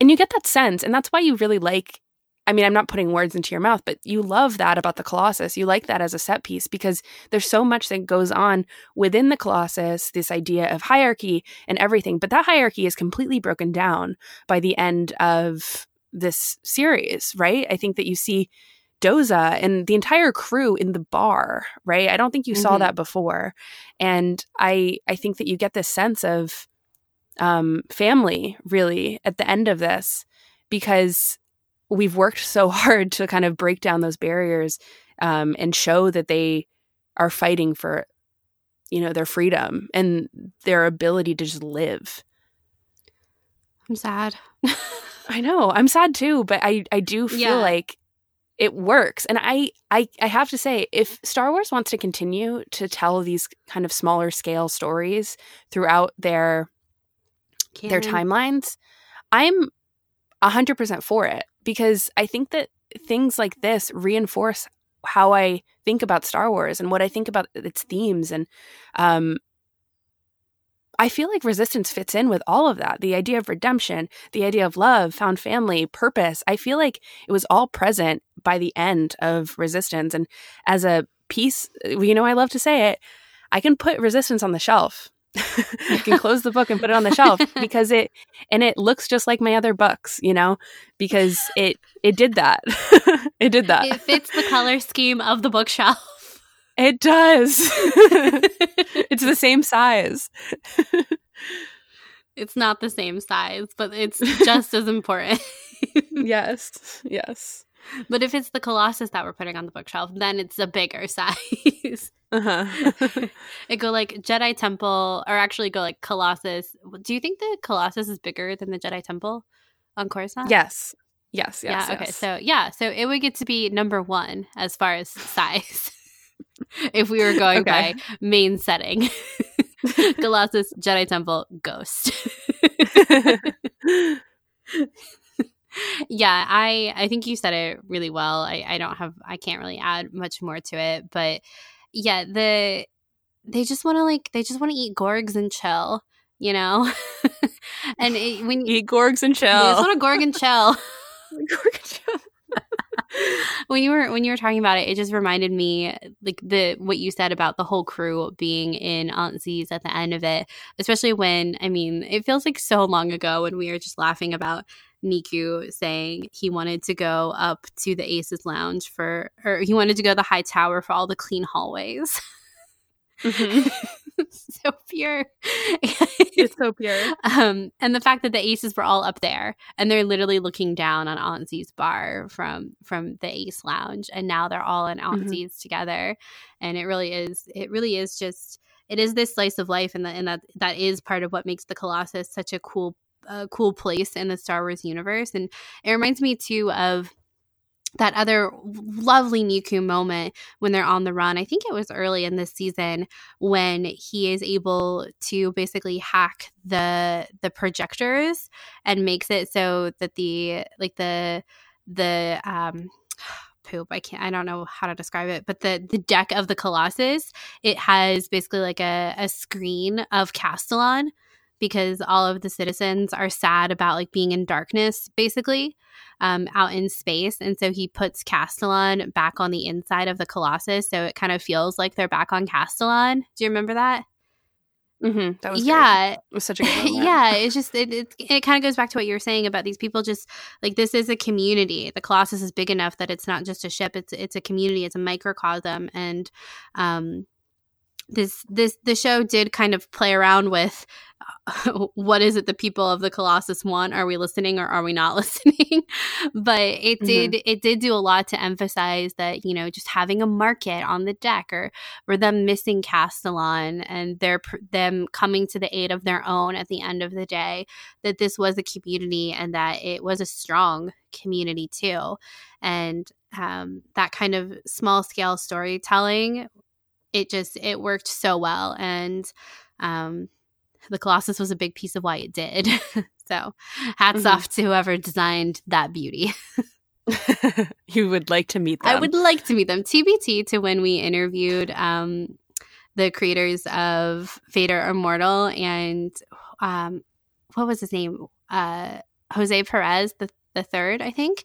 And you get that sense and that's why you really like I mean, I'm not putting words into your mouth, but you love that about the Colossus. You like that as a set piece because there's so much that goes on within the Colossus, this idea of hierarchy and everything. But that hierarchy is completely broken down by the end of this series, right? I think that you see Doza and the entire crew in the bar, right? I don't think you mm-hmm. saw that before. And I I think that you get this sense of um family really at the end of this because we've worked so hard to kind of break down those barriers um, and show that they are fighting for you know their freedom and their ability to just live i'm sad I know. I'm sad too, but I I do feel yeah. like it works. And I, I I have to say, if Star Wars wants to continue to tell these kind of smaller scale stories throughout their Canon. their timelines, I'm hundred percent for it because I think that things like this reinforce how I think about Star Wars and what I think about its themes and um, I feel like resistance fits in with all of that. The idea of redemption, the idea of love, found family, purpose. I feel like it was all present by the end of resistance. And as a piece, you know, I love to say it, I can put resistance on the shelf. I can close the book and put it on the shelf because it and it looks just like my other books, you know, because it it did that. it did that. It fits the color scheme of the bookshelf. It does. it's the same size. it's not the same size, but it's just as important. yes. Yes. But if it's the Colossus that we're putting on the bookshelf, then it's a bigger size. Uh-huh. it go like Jedi Temple, or actually go like Colossus. Do you think the Colossus is bigger than the Jedi Temple on Coruscant? Yes. Yes. Yes. Yeah. Yes. Okay. So yeah. So it would get to be number one as far as size if we were going okay. by main setting. Colossus, Jedi Temple, Ghost. yeah, I I think you said it really well. I, I don't have I can't really add much more to it, but yeah, the they just want to like they just want to eat gorgs and chill, you know. and it, when you eat gorgs and chill, they just want to gorg and chill. gorg and chill when you were when you were talking about it, it just reminded me like the what you said about the whole crew being in Aunt Z's at the end of it, especially when I mean it feels like so long ago when we were just laughing about Neeku saying he wanted to go up to the Aces Lounge for, or he wanted to go to the high tower for all the clean hallways. Mm-hmm. so pure. it's so pure. Um, and the fact that the aces were all up there and they're literally looking down on Aunt bar from from the Ace Lounge, and now they're all in Aunt mm-hmm. together, and it really is. It really is just. It is this slice of life, and that and that that is part of what makes the Colossus such a cool, uh, cool place in the Star Wars universe. And it reminds me too of that other lovely Neeku moment when they're on the run. I think it was early in this season when he is able to basically hack the the projectors and makes it so that the like the the um poop i can't i don't know how to describe it but the the deck of the colossus it has basically like a, a screen of castilon because all of the citizens are sad about like being in darkness basically um, out in space and so he puts castilon back on the inside of the colossus so it kind of feels like they're back on castilon do you remember that Mm-hmm. That was yeah, great. it was such a good yeah. It's just it, it, it kind of goes back to what you were saying about these people. Just like this is a community. The Colossus is big enough that it's not just a ship. It's it's a community. It's a microcosm, and um, this this the show did kind of play around with uh, what is it the people of the colossus want? Are we listening or are we not listening? But it mm-hmm. did it did do a lot to emphasize that you know just having a market on the deck or or them missing castilon and their them coming to the aid of their own at the end of the day that this was a community and that it was a strong community too. And um, that kind of small scale storytelling it just it worked so well and um the colossus was a big piece of why it did. So hats mm-hmm. off to whoever designed that beauty. You would like to meet them. i would like to meet them. Tbt to when we interviewed um the creators of vader immortal and um what was his name? Uh jose perez the the third, I think.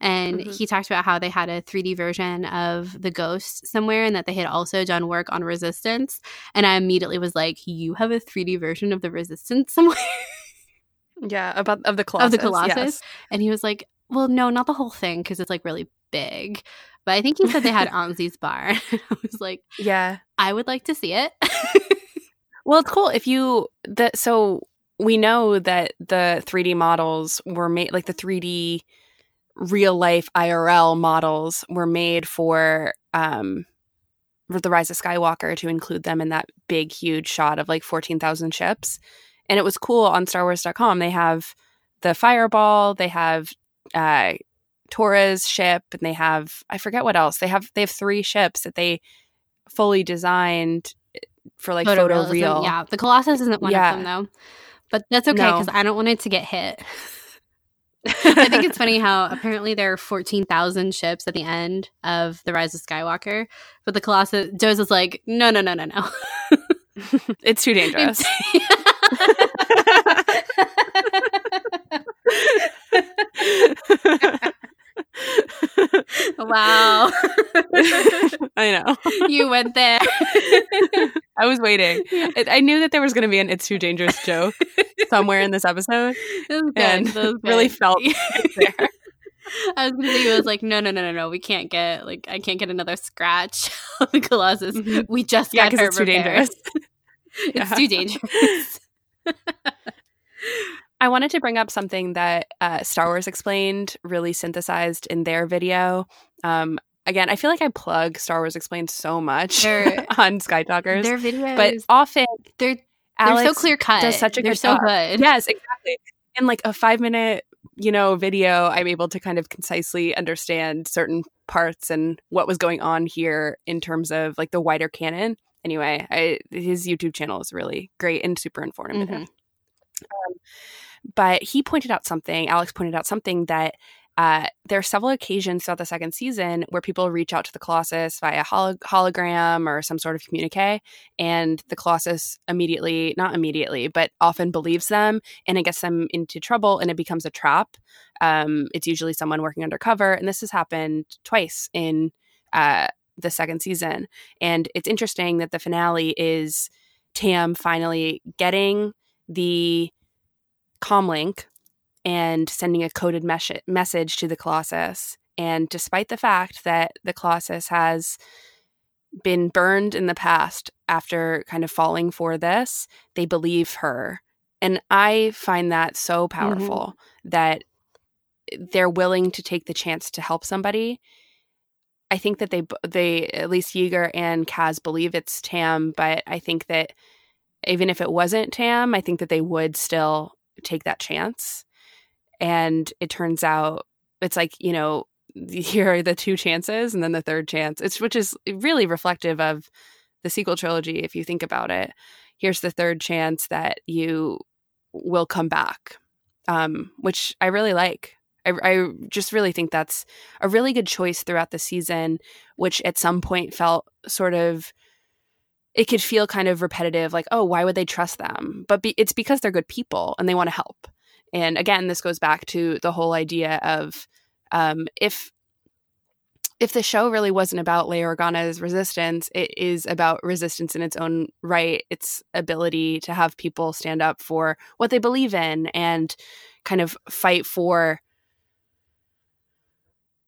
And mm-hmm. he talked about how they had a 3D version of the ghost somewhere and that they had also done work on resistance. And I immediately was like, You have a 3D version of the resistance somewhere? Yeah, about of the Colossus. Of the Colossus. Yes. And he was like, Well, no, not the whole thing, because it's like really big. But I think he said they had Aunt Z's bar. I was like, Yeah. I would like to see it. well, it's cool if you that so we know that the 3D models were made like the 3D real life IRL models were made for um for the Rise of Skywalker to include them in that big huge shot of like 14,000 ships. And it was cool on starwars.com they have the Fireball. They have uh, Torra's ship, and they have I forget what else. They have they have three ships that they fully designed for like photo, real. Yeah, the Colossus isn't one yeah. of them though, but that's okay because no. I don't want it to get hit. I think it's funny how apparently there are 14,000 ships at the end of The Rise of Skywalker, but the Colossus, Joe's is like, no, no, no, no, no. it's too dangerous. wow. I know. You went there. I was waiting. I knew that there was going to be an "It's Too Dangerous" joke somewhere in this episode, and really felt there. I was gonna say he was like, no, no, no, no, no. We can't get like I can't get another scratch on the Colossus. Mm-hmm. We just yeah, because it's too dangerous. it's yeah. too dangerous. I wanted to bring up something that uh, Star Wars Explained really synthesized in their video. Um, again, I feel like I plug Star Wars Explained so much on Sky Talkers. Their videos, but often they're Alex they're so clear cut. Does such a they're good so job. good. Yes, exactly. In like a five minute, you know, video, I'm able to kind of concisely understand certain parts and what was going on here in terms of like the wider canon. Anyway, I, his YouTube channel is really great and super informative. Mm-hmm. Um, but he pointed out something, Alex pointed out something that uh, there are several occasions throughout the second season where people reach out to the Colossus via holo- hologram or some sort of communique, and the Colossus immediately, not immediately, but often believes them and it gets them into trouble and it becomes a trap. Um, it's usually someone working undercover, and this has happened twice in uh, the second season. And it's interesting that the finale is Tam finally getting the comlink and sending a coded mes- message to the Colossus. And despite the fact that the Colossus has been burned in the past after kind of falling for this, they believe her. And I find that so powerful mm-hmm. that they're willing to take the chance to help somebody. I think that they they at least Yeager and Kaz believe it's Tam, but I think that even if it wasn't Tam, I think that they would still take that chance. And it turns out it's like, you know, here are the two chances and then the third chance. It's which is really reflective of the sequel trilogy if you think about it. Here's the third chance that you will come back. Um, which I really like. I, I just really think that's a really good choice throughout the season, which at some point felt sort of it could feel kind of repetitive like oh why would they trust them but be- it's because they're good people and they want to help and again this goes back to the whole idea of um, if if the show really wasn't about Leia Organa's resistance, it is about resistance in its own right, its ability to have people stand up for what they believe in and kind of fight for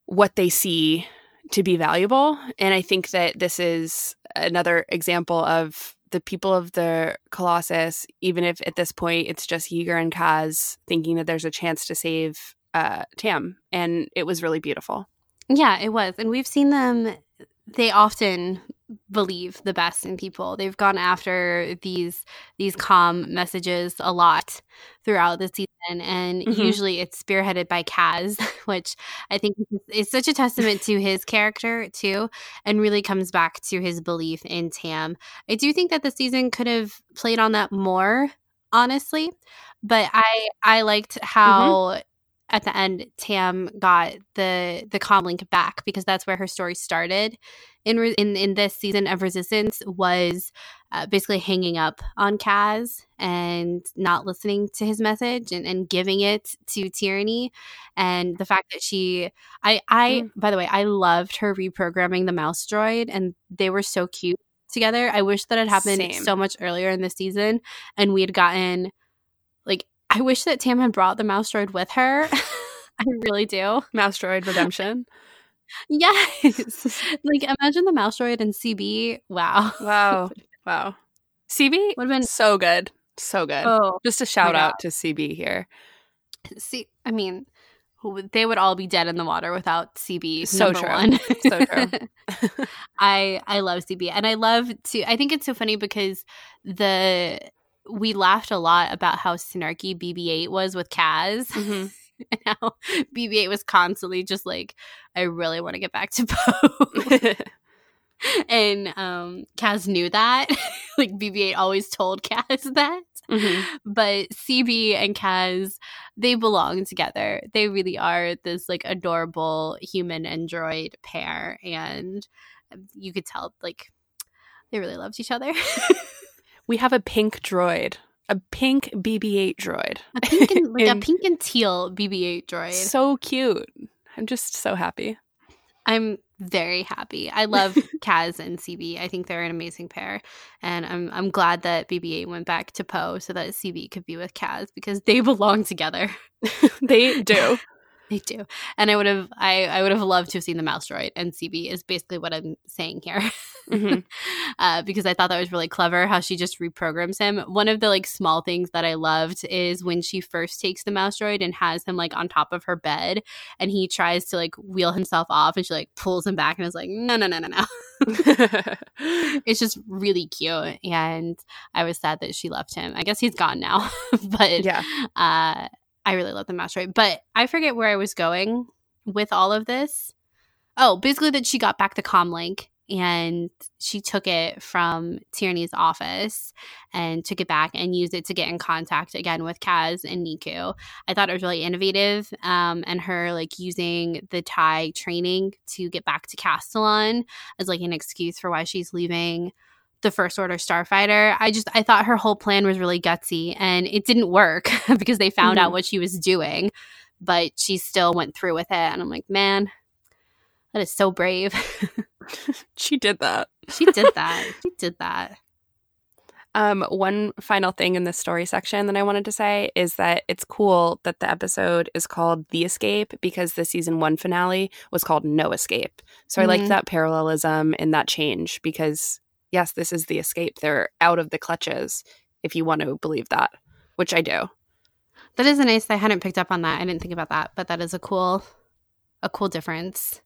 what they see to be valuable. And I think that this is another example of the people of the Colossus, even if at this point it's just Yeager and Kaz thinking that there's a chance to save uh, Tam. And it was really beautiful. Yeah, it was. And we've seen them, they often believe the best in people. They've gone after these these calm messages a lot throughout the season and mm-hmm. usually it's spearheaded by Kaz, which I think is such a testament to his character too and really comes back to his belief in Tam. I do think that the season could have played on that more honestly, but I I liked mm-hmm. how mm-hmm at the end tam got the the comlink back because that's where her story started in in in this season of resistance was uh, basically hanging up on kaz and not listening to his message and, and giving it to Tierny and the fact that she i i mm. by the way i loved her reprogramming the mouse droid and they were so cute together i wish that had happened Same. so much earlier in the season and we had gotten like I wish that Tam had brought the mouse droid with her. I really do. Mouse droid redemption. yes. like imagine the mouse droid and CB. Wow. Wow. Wow. CB would have been so good. So good. Oh, Just a shout out to CB here. See, I mean, they would all be dead in the water without CB. So true. One. so true. I I love CB, and I love to. I think it's so funny because the we laughed a lot about how snarky BB-8 was with Kaz. Mm-hmm. and how BB-8 was constantly just like, I really want to get back to Poe. and um Kaz knew that. like BB-8 always told Kaz that. Mm-hmm. But CB and Kaz, they belong together. They really are this like adorable human android pair. And you could tell like they really loved each other. We have a pink droid. A pink BB-8 droid. A pink and, like a pink and teal BB-8 droid. So cute. I'm just so happy. I'm very happy. I love Kaz and CB. I think they're an amazing pair, and I'm I'm glad that BB-8 went back to Poe so that CB could be with Kaz because they belong together. they do. They do. And I would have I, I would have loved to have seen the mouse droid and CB is basically what I'm saying here. Mm-hmm. uh, because I thought that was really clever how she just reprograms him. One of the like small things that I loved is when she first takes the mouse droid and has him like on top of her bed and he tries to like wheel himself off and she like pulls him back and is like, no, no, no, no, no. it's just really cute. And I was sad that she left him. I guess he's gone now. but yeah. Uh I really love the droid. But I forget where I was going with all of this. Oh, basically that she got back the comlink and she took it from Tierny's office and took it back and used it to get in contact again with Kaz and Neeku. I thought it was really innovative, um, and her like using the TIE training to get back to Castilon as like an excuse for why she's leaving the first order starfighter i just i thought her whole plan was really gutsy and it didn't work because they found mm-hmm. out what she was doing but she still went through with it and i'm like man that is so brave she did that she did that she did that um, one final thing in the story section that I wanted to say is that it's cool that the episode is called The Escape because the season one finale was called No Escape. So mm-hmm. I like that parallelism and that change because yes, this is the escape. They're out of the clutches, if you want to believe that, which I do. That is a nice. I hadn't picked up on that. I didn't think about that, but that is a cool, a cool difference.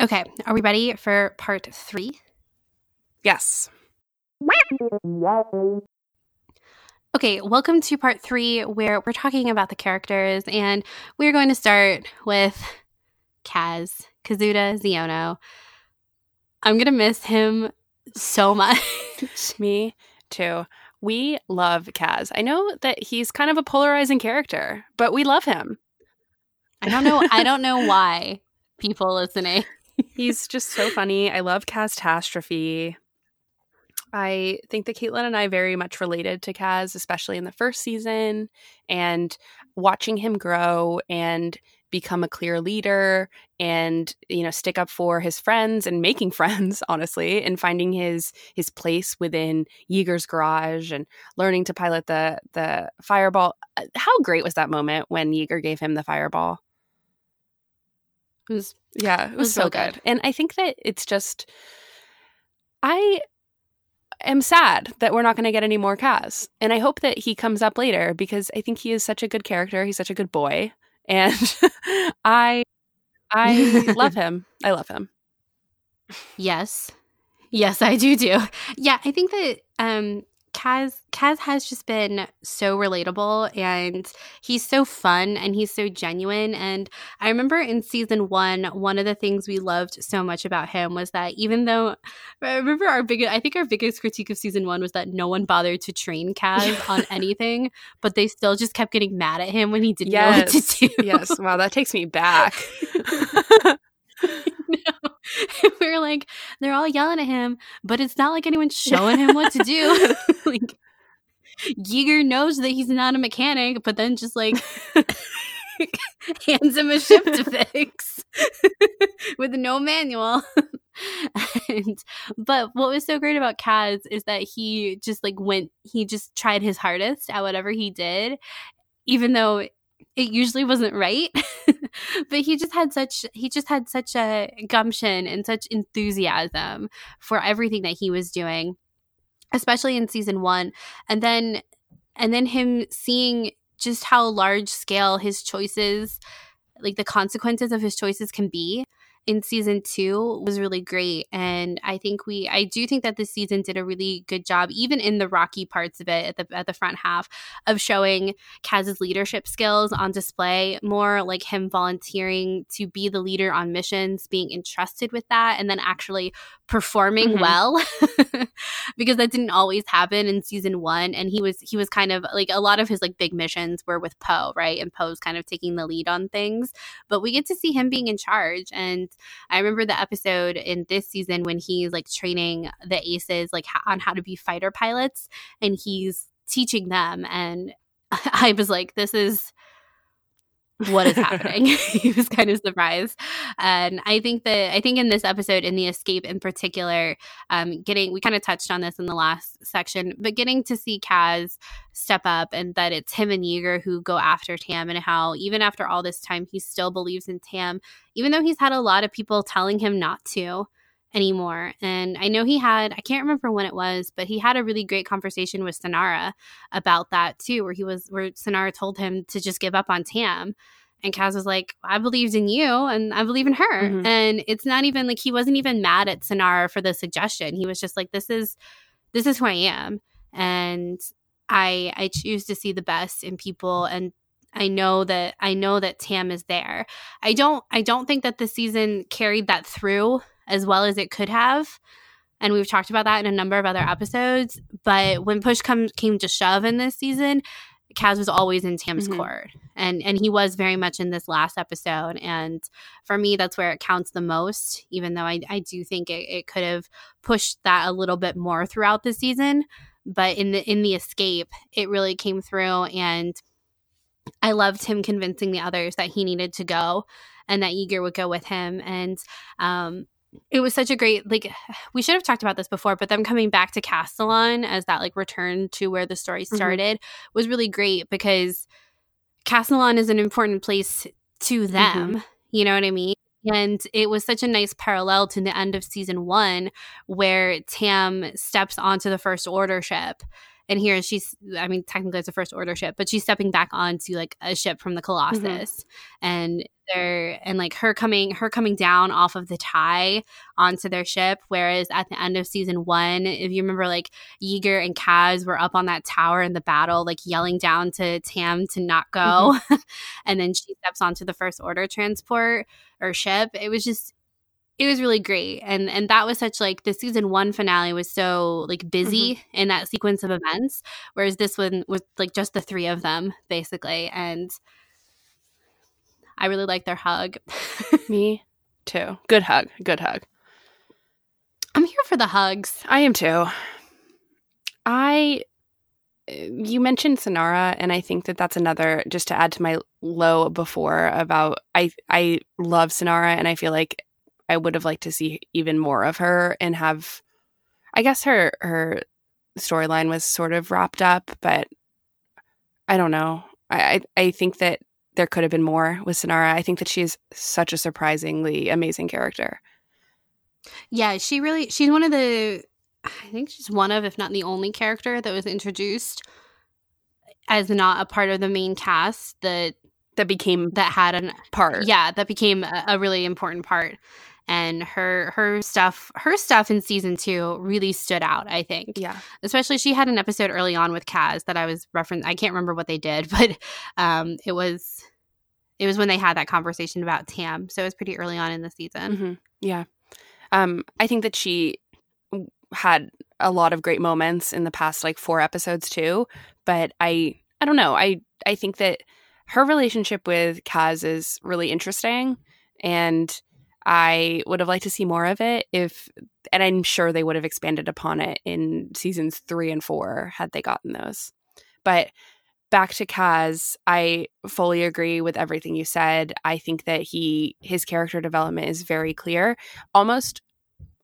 Okay, are we ready for part three? Yes. Okay, welcome to part three, where we're talking about the characters, and we're going to start with Kaz, Kazuda Xiono. I'm gonna miss him so much. Me too. We love Kaz. I know that he's kind of a polarizing character, but we love him. I don't know. I don't know why people listening. he's just so funny. I love Catastrophe. I think that Caitlin and I very much related to Kaz, especially in the first season, and watching him grow and become a clear leader and you know stick up for his friends and making friends honestly and finding his his place within Yeager's garage and learning to pilot the the fireball uh, how great was that moment when Yeager gave him the fireball it was yeah it was, it was so, so good. good and I think that it's just I am sad that we're not going to get any more Kaz. And I hope that he comes up later because I think he is such a good character. He's such a good boy and I I love him. I love him. Yes. Yes, I do do. Yeah, I think that um Kaz Kaz has just been so relatable and he's so fun and he's so genuine and I remember in season 1 one of the things we loved so much about him was that even though I remember our biggest I think our biggest critique of season 1 was that no one bothered to train Kaz on anything but they still just kept getting mad at him when he didn't yes. know what to do. yes, wow, that takes me back. no. we are like, they're all yelling at him, but it's not like anyone's showing him what to do. like, Yeager knows that he's not a mechanic, but then just like hands him a ship to fix with no manual. and but what was so great about Kaz is that he just like went he just tried his hardest at whatever he did even though it usually wasn't right but he just had such he just had such a gumption and such enthusiasm for everything that he was doing especially in season 1 and then and then him seeing just how large scale his choices like the consequences of his choices can be in season two was really great. And I think we, I do think that this season did a really good job, even in the rocky parts of it at the, at the front half, of showing Kaz's leadership skills on display, more like him volunteering to be the leader on missions, being entrusted with that, and then actually performing mm-hmm. well because that didn't always happen in season one and he was he was kind of like a lot of his like big missions were with poe right and poe's kind of taking the lead on things but we get to see him being in charge and i remember the episode in this season when he's like training the aces like on how to be fighter pilots and he's teaching them and i was like this is what is happening? He was kind of surprised. And i think that i think in this episode in the escape in particular um getting we kind of touched on this in the last section but getting to see kaz step up and that it's him and Yeager who go after tam and how even after all this time he still believes in tam even though he's had a lot of people telling him not to anymore. And I know he had, I can't remember when it was, but he had a really great conversation with Synara about that too, where he was, where Synara told him to just give up on Tam. And Kaz was like, I believed in you and I believe in her. Mm-hmm. And it's not even like he wasn't even mad at Synara for the suggestion. He was just like, this is, this is who I am. And I, I choose to see the best in people and I know that I know that Tam is there. I don't I don't think that the season carried that through as well as it could have. And we've talked about that in a number of other episodes. But when push come, came to shove in this season, Kaz was always in Tam's mm-hmm. court. And and he was very much in this last episode. And for me, that's where it counts the most, even though I, I do think it, it could have pushed that a little bit more throughout the season. But in the in the escape, it really came through and I loved him convincing the others that he needed to go and that Yeager would go with him. And um, it was such a great like we should have talked about this before but them coming back to castilon as that like return to where the story mm-hmm. started mm-hmm. was really great because castilon is an important place to them mm-hmm. you know what i mean and it was such a nice parallel to the end of season one where tam steps onto the first order ship and here she's i mean technically it's a first order ship but she's stepping back onto like a ship from the colossus mm-hmm. and they're and like her coming her coming down off of the tie onto their ship whereas at the end of season one if you remember like Yeager and Kaz were up on that tower in the battle like yelling down to Tam to not go mm-hmm. and then she steps onto the first order transport or ship it was just it was really great. And and that was such like the season one finale was so like busy mm-hmm. in that sequence of events whereas this one was like just the three of them basically. And i really like their hug. Me too. Good hug. Good hug. I'm here for the hugs. I am too. I you mentioned Synara, and I think that that's another just to add to my low before about I I love Synara, and I feel like I would have liked to see even more of her and have I guess her her storyline was sort of wrapped up, but I don't know. I, I, I think that there could have been more with Synara. I think that she's such a surprisingly amazing character. Yeah, she really she's one of the I think she's one of, if not the only character that was introduced as not a part of the main cast that that became that had an part. Yeah, that became a, a really important part and her her stuff her stuff in season two really stood out i think. Yeah. Especially she had an episode early on with kaz that i was referencing i can't remember what they did but um it was it was when they had that conversation about tam so it was pretty early on in the season. Mm-hmm. yeah. Um i think that she had a lot of great moments in the past like four episodes too but i i don't know. I i think that her relationship with kaz is really interesting and I would have liked to see more of it if, and I'm sure they would have expanded upon it in seasons three and four had they gotten those. But back to Kaz, I fully agree with everything you said. I think that he, his character development is very clear. Almost,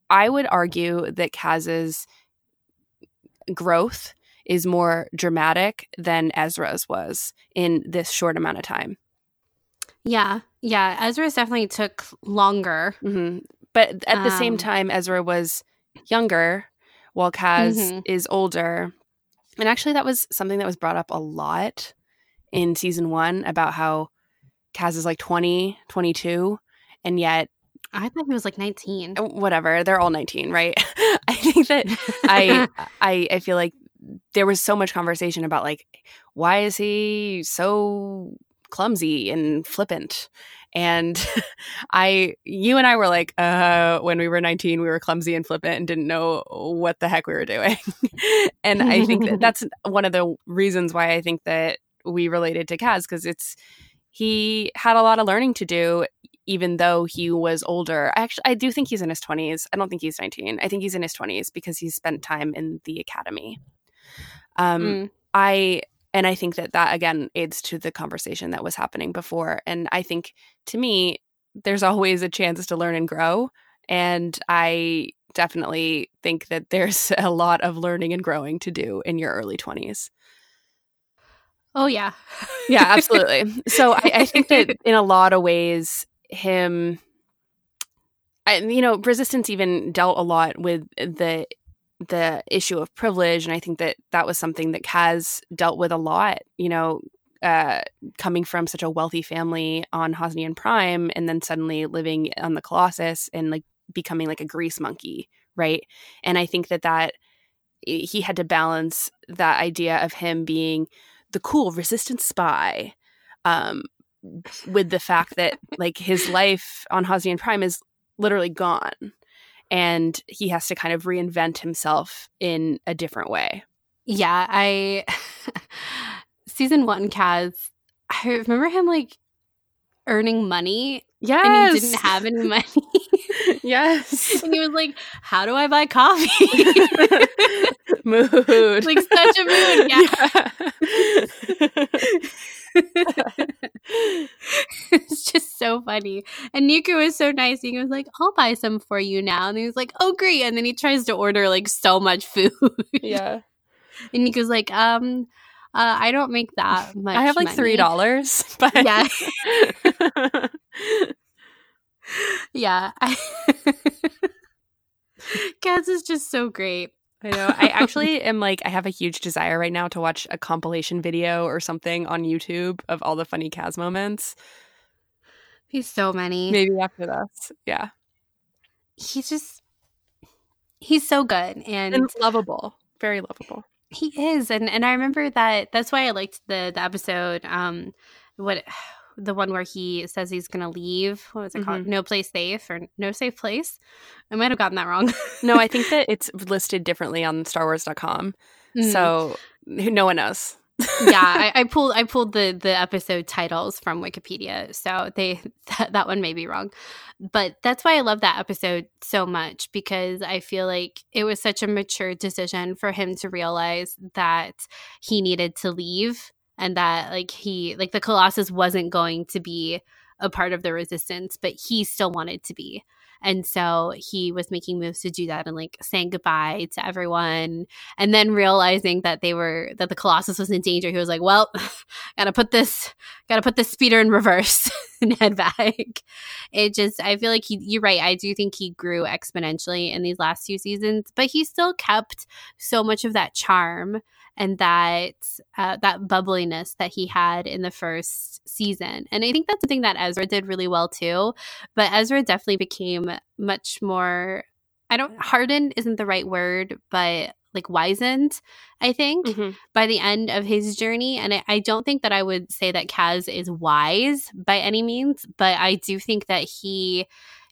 I would argue that Kaz's growth is more dramatic than Ezra's was in this short amount of time. Yeah, yeah. Ezra's definitely took longer. Mm-hmm. But at the same um, time, Ezra was younger while Kaz mm-hmm. is older. And actually, that was something that was brought up a lot in season one about how Kaz is like 20, 22, and yet I thought he was like 19. Whatever, they're all 19, right? I think that I I I feel like there was so much conversation about like why is he so clumsy and flippant and I, you and I were like, uh, when we were 19, we were clumsy and flippant and didn't know what the heck we were doing. and I think that that's one of the reasons why I think that we related to Kaz because it's, he had a lot of learning to do even though he was older. I actually I do think he's in his 20s. I don't think he's 19. I think he's in his 20s because he spent time in the academy. Um mm. I and I think that that again aids to the conversation that was happening before. And I think to me, there's always a chance to learn and grow. And I definitely think that there's a lot of learning and growing to do in your early 20s. Oh, yeah. yeah, absolutely. So I, I, think that in a lot of ways, him, I, you know, resistance even dealt a lot with the the issue of privilege and i think that that was something that kaz dealt with a lot you know uh, coming from such a wealthy family on Hosnian Prime and then suddenly living on the Colossus and like becoming like a grease monkey, right? And I think that that he had to balance that idea of him being the cool resistance spy um, with the fact that like his life on Hosnian Prime is literally gone and he has to kind of reinvent himself in a different way. Yeah, I season one Kaz, I remember him like earning money. Yes. And he didn't have any money. yes. And he was like, How do I buy coffee? mood. like such a mood. Yeah. yeah. it's just so funny. And Neeku was so nice. He was like, I'll buy some for you now. And he was like, Oh, great. And then he tries to order like so much food. Yeah. And Neeku's like, um, uh, I don't make that much. I have like three dollars, but yeah, yeah. I... Kaz is just so great. I know. I actually am like, I have a huge desire right now to watch a compilation video or something on YouTube of all the funny Kaz moments. He's so many. Maybe after this. Yeah. He's just, he's so good and, and lovable. Very lovable. He is. And, and I remember that that's why I liked the, the episode. Um, what, the one where he says he's going to leave. What was it mm-hmm. called? No place safe or no safe place. I might have gotten that wrong. no, I think that it's listed differently on StarWars.com. Mm-hmm. So no one knows. yeah, I, I, pulled I pulled the the episode titles from Wikipedia, so they that, that one may be wrong, but that's why I love that episode so much because I feel like it was such a mature decision for him to realize that he needed to leave and that like he like the colossus wasn't going to be a part of the resistance but he still wanted to be. And so he was making moves to do that and like saying goodbye to everyone and then realizing that they were that the colossus was in danger he was like well gotta put this gotta put this speeder in reverse and head back. It just i feel like he you're right i do think he grew exponentially in these last two seasons but he still kept so much of that charm and that uh, that bubbliness that he had in the first season. And I think that's something that Ezra did really well too. But Ezra definitely became much more. I don't hardened isn't the right word, but like wizened, I think, mm-hmm. by the end of his journey. And I, I, don't think that I would say that Kaz is wise by any means, but I do think that he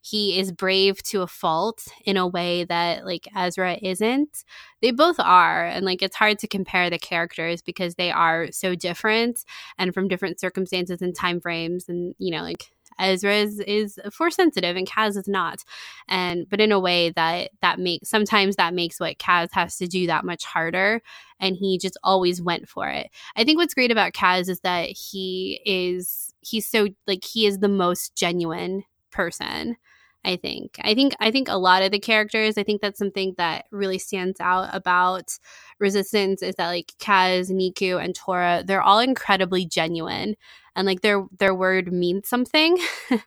he is brave to a fault in a way that like Ezra isn't. They both are. And like it's hard to compare the characters because they are so different and from different circumstances and time frames and you know like Ezra is, is force sensitive and Kaz is not. And but in a way that that makes sometimes that makes what Kaz has to do that much harder. And he just always went for it. I think what's great about Kaz is that he is he's so like he is the most genuine person I think. I think I think a lot of the characters, I think that's something that really stands out about Resistance is that like Kaz, Neeku, and Torra, they're all incredibly genuine and like their their word means something.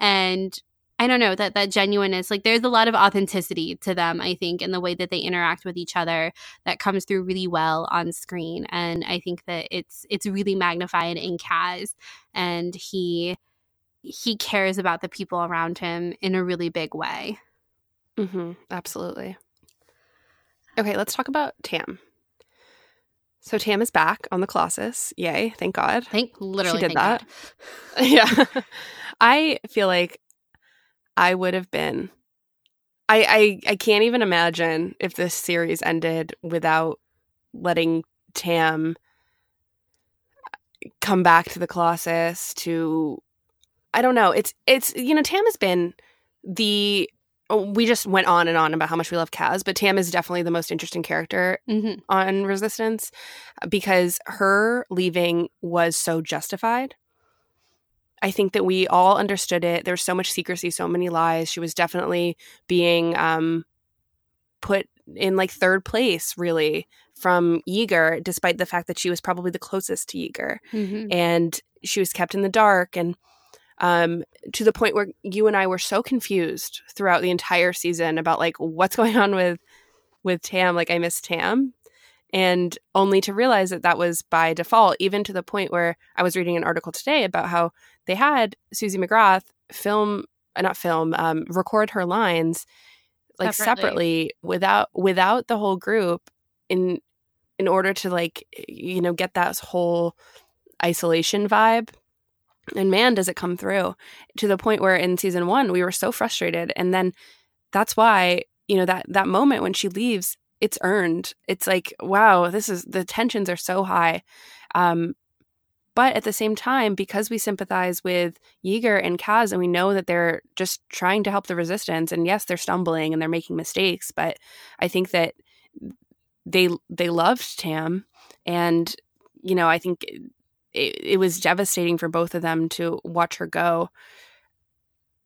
and I don't know that that genuineness like there's a lot of authenticity to them I think in the way that they interact with each other that comes through really well on screen and I think that it's it's really magnified in Kaz and he he cares about the people around him in a really big way. Mm-hmm. Absolutely. Okay, let's talk about Tam. So Tam is back on the Colossus. Yay, thank God. Thank literally she did that. yeah. I feel like I would have been I, I I can't even imagine if this series ended without letting Tam come back to the Colossus to I don't know. It's it's you know Tam has been the oh, we just went on and on about how much we love Kaz, but Tam is definitely the most interesting character Mm-hmm. on Resistance because her leaving was so justified. I think that we all understood it. There was so much secrecy, so many lies. She was definitely being um, put in like third place, really, from Yeager, despite the fact that she was probably the closest to Yeager. Mm-hmm. And she was kept in the dark and um, to the point where you and I were so confused throughout the entire season about like what's going on with with Tam. Like I miss Tam, and only to realize that that was by default. Even to the point where I was reading an article today about how they had Suzie McGrath film, uh, not film, um, record her lines like Separately. separately without without the whole group in in order to like you know get that whole isolation vibe and man does it come through to the point where in season one we were so frustrated. And then that's why you know that that moment when she leaves it's earned. It's like wow this is the tensions are so high. Um but at the same time because we sympathize with Yeager and Kaz and we know that they're just trying to help the resistance and yes they're stumbling and they're making mistakes but I think that they they loved Tam. And you know I think it, it was devastating for both of them to watch her go.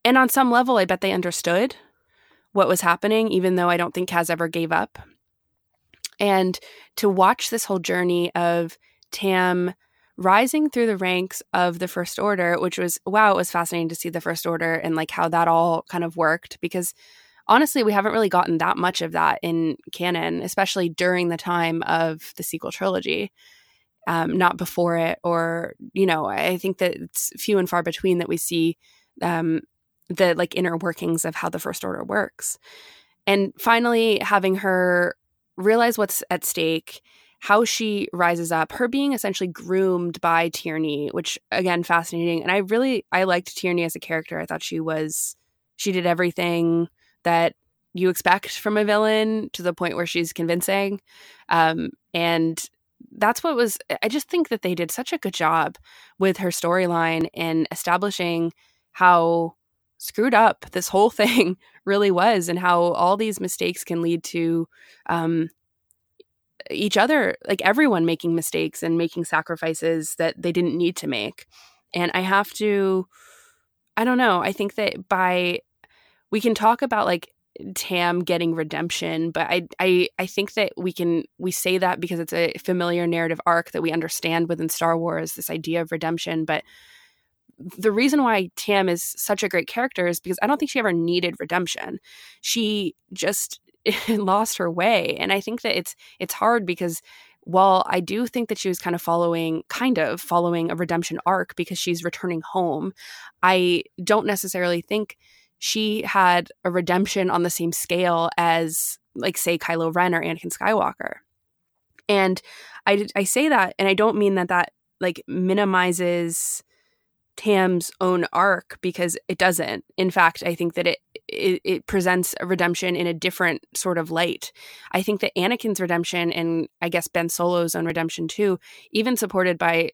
And on some level, I bet they understood what was happening, even though I don't think Kaz ever gave up. And to watch this whole journey of Tam rising through the ranks of the First Order, which was, wow, it was fascinating to see the First Order and like how that all kind of worked because honestly, we haven't really gotten that much of that in canon, especially during the time of the sequel trilogy um, not before it, or you know, I think that it's few and far between that we see um, the like inner workings of how the First Order works. And finally, having her realize what's at stake, how she rises up, her being essentially groomed by Tierny, which again, fascinating. And I really I liked Tierny as a character. I thought she was she did everything that you expect from a villain to the point where she's convincing. Um, and that's what was i just think that they did such a good job with her storyline in establishing how screwed up this whole thing really was and how all these mistakes can lead to um, each other like everyone making mistakes and making sacrifices that they didn't need to make. And i have to i don't know i think that by we can talk about like Tam getting redemption, but I I I think that we can we say that because it's a familiar narrative arc that we understand within Star Wars this idea of redemption, but the reason why Tam is such a great character is because I don't think she ever needed redemption. She just lost her way, and I think that it's it's hard because while I do think that she was kind of following kind of following a redemption arc because she's returning home, I don't necessarily think she had a redemption on the same scale as like say Kylo Ren or Anakin Skywalker. And I I say that and I don't mean that that like minimizes Tam's own arc because it doesn't. In fact, I think that it, it it presents a redemption in a different sort of light. I think that Anakin's redemption and I guess Ben Solo's own redemption too, even supported by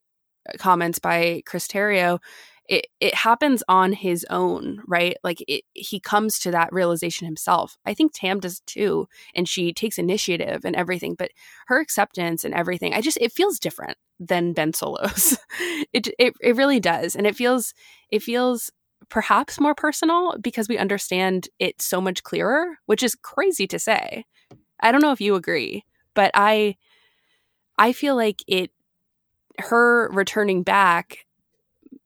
uh, comments by Chris Terrio, it, it happens on his own, right? Like it, he comes to that realization himself. I think Tam does too, and she takes initiative and everything. But her acceptance and everything, I just it feels different than Ben Solo's. it, it it really does, and it feels it feels perhaps more personal because we understand it so much clearer, which is crazy to say. I don't know if you agree, but I I feel like it her returning back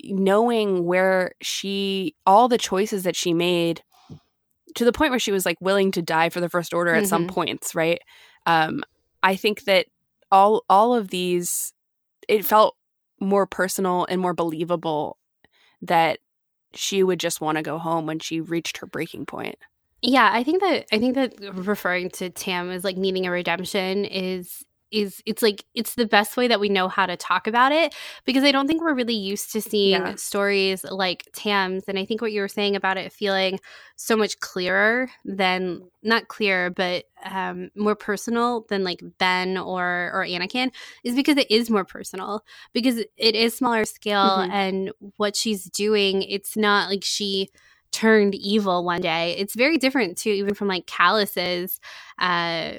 knowing where she all the choices that she made to the point where she was like willing to die for the first order at some Mhm. points right um i think that all all of these it felt more personal and more believable that she would just want to go home when she reached her breaking point. Yeah, I think that I think that referring to Tam as like needing a redemption is is it's like it's the best way that we know how to talk about it because I don't think we're really used to seeing yeah. stories like Tam's and I think what you were saying about it feeling so much clearer than not clear but um, more personal than like Ben or or Anakin is because it is more personal because it is smaller scale mm-hmm. and what she's doing it's not like she turned evil one day it's very different too even from like Kallus's uh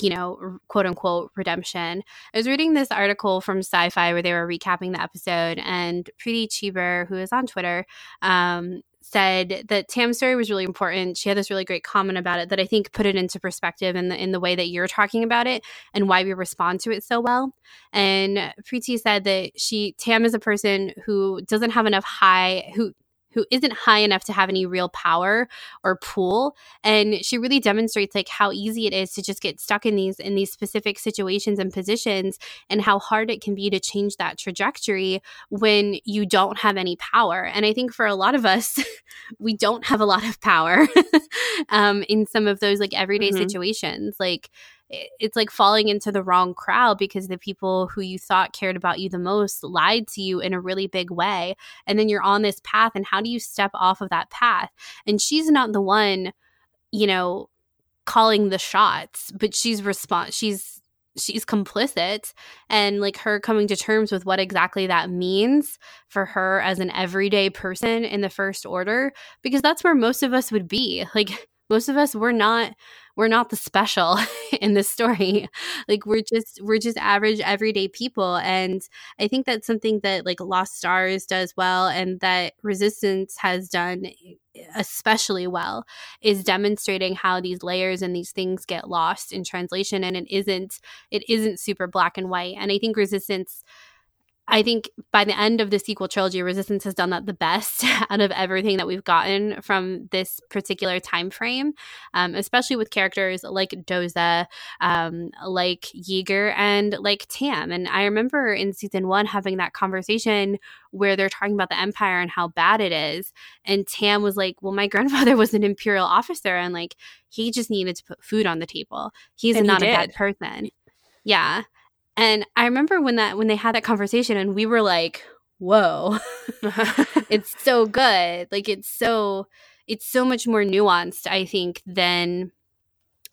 you know, quote unquote redemption. I was reading this article from Sci Fi where they were recapping the episode, and Preeti Cheever, who is on Twitter, um, said that Tam's story was really important. She had this really great comment about it that I think put it into perspective in the in the way that you're talking about it and why we respond to it so well. And Preeti said that she Tam is a person who doesn't have enough high who who isn't high enough to have any real power or pull and she really demonstrates like how easy it is to just get stuck in these in these specific situations and positions and how hard it can be to change that trajectory when you don't have any power and i think for a lot of us we don't have a lot of power um, in some of those like everyday mm-hmm. situations like it's like falling into the wrong crowd because the people who you thought cared about you the most lied to you in a really big way. And then you're on this path, and how do you step off of that path? And she's not the one, you know, calling the shots, but she's response she's she's complicit and like her coming to terms with what exactly that means for her as an everyday person in the first order because that's where most of us would be like most of us we're not we're not the special in this story. Like we're just we're just average everyday people and i think that's something that like lost stars does well and that resistance has done especially well is demonstrating how these layers and these things get lost in translation and it isn't it isn't super black and white. And i think resistance I think by the end of the sequel trilogy, Resistance has done that the best out of everything that we've gotten from this particular time frame, um, especially with characters like Doza, um, like Yeager, and like Tam. And I remember in season one having that conversation where they're talking about the Empire and how bad it is, and Tam was like, "Well, my grandfather was an Imperial officer, and like he just needed to put food on the table. He's and not he a bad person." Yeah. And I remember when that when they had that conversation and we were like, "Whoa. it's so good." Like it's so it's so much more nuanced, I think, than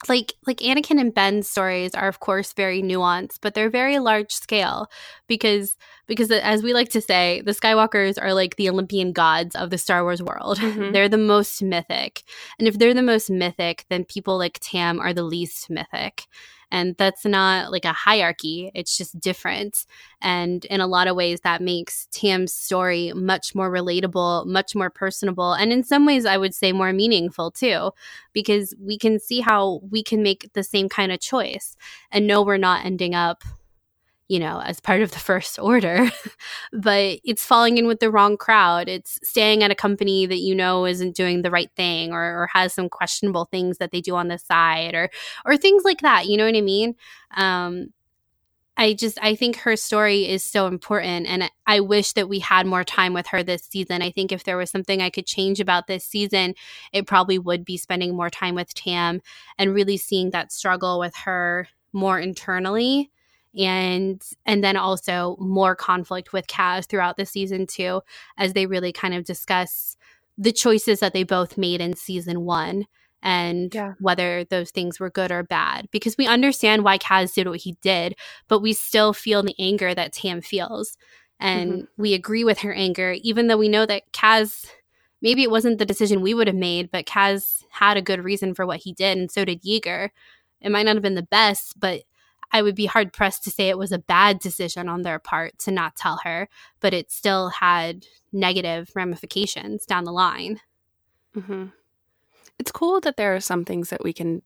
like like Anakin and Ben's stories are of course very nuanced, but they're very large scale because because as we like to say, the Skywalkers are like the Olympian gods of the Star Wars world. Mm-hmm. they're the most mythic. And if they're the most mythic, then people like Tam are the least mythic. And that's not like a hierarchy, it's just different. And in a lot of ways, that makes Tam's story much more relatable, much more personable, and in some ways, I would say more meaningful too, because we can see how we can make the same kind of choice and know we're not ending up you know, as part of the first order, but it's falling in with the wrong crowd. It's staying at a company that you know isn't doing the right thing or, or has some questionable things that they do on the side or or things like that. You know what I mean? Um, I just I think her story is so important and I wish that we had more time with her this season. I think if there was something I could change about this season, it probably would be spending more time with Tam and really seeing that struggle with her more internally and and then also more conflict with Kaz throughout the season too, as they really kind of discuss the choices that they both made in season one and yeah. whether those things were good or bad. Because we understand why Kaz did what he did, but we still feel the anger that Tam feels. And mm-hmm. we agree with her anger, even though we know that Kaz maybe it wasn't the decision we would have made, but Kaz had a good reason for what he did, and so did Yeager. It might not have been the best, but I would be hard pressed to say it was a bad decision on their part to not tell her, but it still had negative ramifications down the line. Mm-hmm. It's cool that there are some things that we can,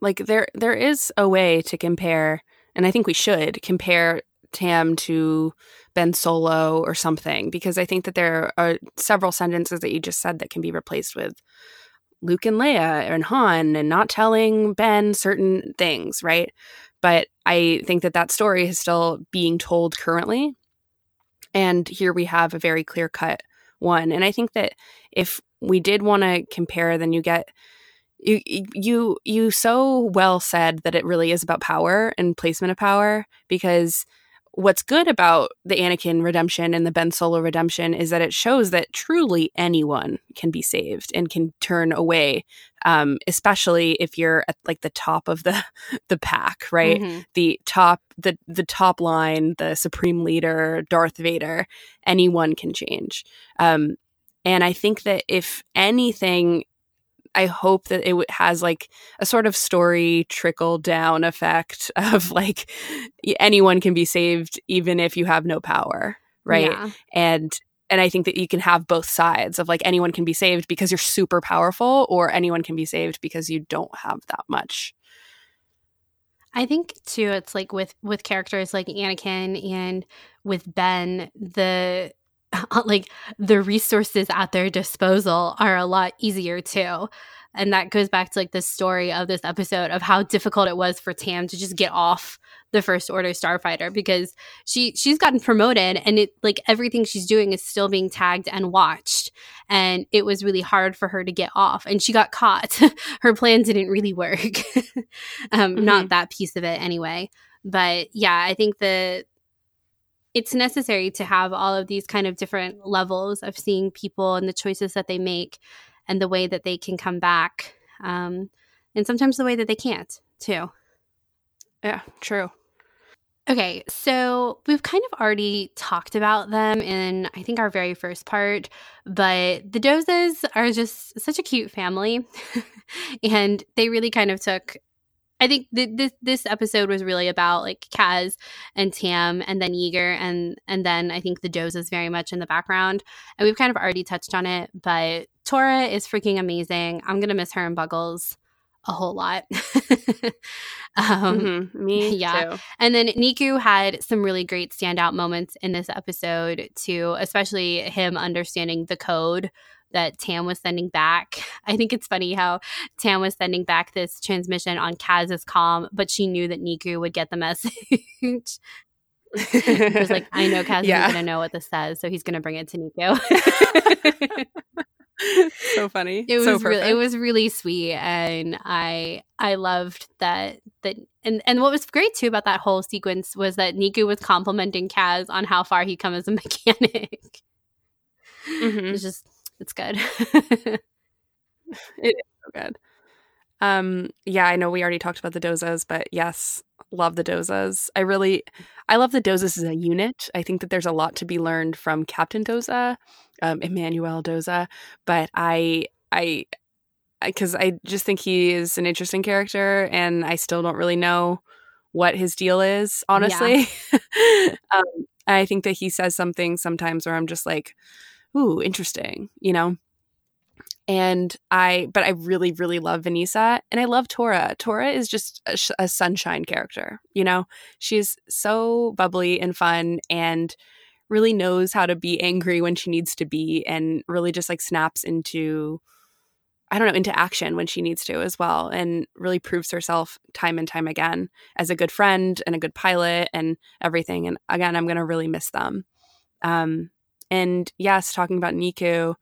like there there is a way to compare, and I think we should compare Tam to Ben Solo or something because I think that there are several sentences that you just said that can be replaced with Luke and Leia and Han and not telling Ben certain things, right? But I think that that story is still being told currently. And here we have a very clear cut one. And I think that if we did want to compare, then you get you you you so well said that it really is about power and placement of power because what's good about the Anakin redemption and the Ben Solo redemption is that it shows that truly anyone can be saved and can turn away, um, especially if you're at like the top of the the pack, right? Mm-hmm. The top the the top line, the supreme leader, Darth Vader. Anyone can change. Um, and I think that if anything I hope that it has like a sort of story trickle down effect of like anyone can be saved even if you have no power, right? Yeah. And and I think that you can have both sides of like anyone can be saved because you're super powerful or anyone can be saved because you don't have that much. I think too it's like with with characters like Anakin and with Ben the like the resources at their disposal are a lot easier too. And that goes back to like the story of this episode of how difficult it was for Tam to just get off the first order starfighter because she she's gotten promoted and it like everything she's doing is still being tagged and watched and it was really hard for her to get off and she got caught her plan didn't really work um mm-hmm. not that piece of it anyway but yeah i think the it's necessary to have all of these kind of different levels of seeing people and the choices that they make and the way that they can come back um, and sometimes the way that they can't too. Yeah true. Okay so we've kind of already talked about them in i think our very first part but the dozas are just such a cute family and they really kind of took I think th- this this episode was really about like Kaz and Tam and then Yeager and and then I think the Doze is very much in the background and we've kind of already touched on it but Torra is freaking amazing. I'm gonna miss her and Buggles a whole lot. um, mm-hmm. Me yeah. Too. And then Neeku had some really great standout moments in this episode too, especially him understanding the code that Tam was sending back. I think it's funny how Tam was sending back this transmission on Kaz's comm, but she knew that Neeku would get the message. it was like, I know Kaz yeah. is going to know what this says, so he's going to bring it to Neeku. so funny. It was really, it was really sweet, and I I loved that that and and what was great too about that whole sequence was that Neeku was complimenting Kaz on how far he'd come as a mechanic. Mm-hmm. It's just it's good. it is so good. Um, yeah, I know we already talked about the dozas, but yes, love the dozas. I really, I love the dozas as a unit. I think that there's a lot to be learned from Captain Doza, um, Emmanuel Doza, but I, I, because I, I just think he is an interesting character, and I still don't really know what his deal is, honestly. Yeah. um, I think that he says something sometimes where I'm just like, ooh, interesting, you know? And I, but I really, really love Venisa and I love Torra. Torra is just a, a sunshine character, you know? She's so bubbly and fun and really knows how to be angry when she needs to be and really just like snaps into, I don't know, into action when she needs to as well, and really proves herself time and time again as a good friend and a good pilot and everything. And again, I'm going to really miss them. Um, and yes, talking about Neeku,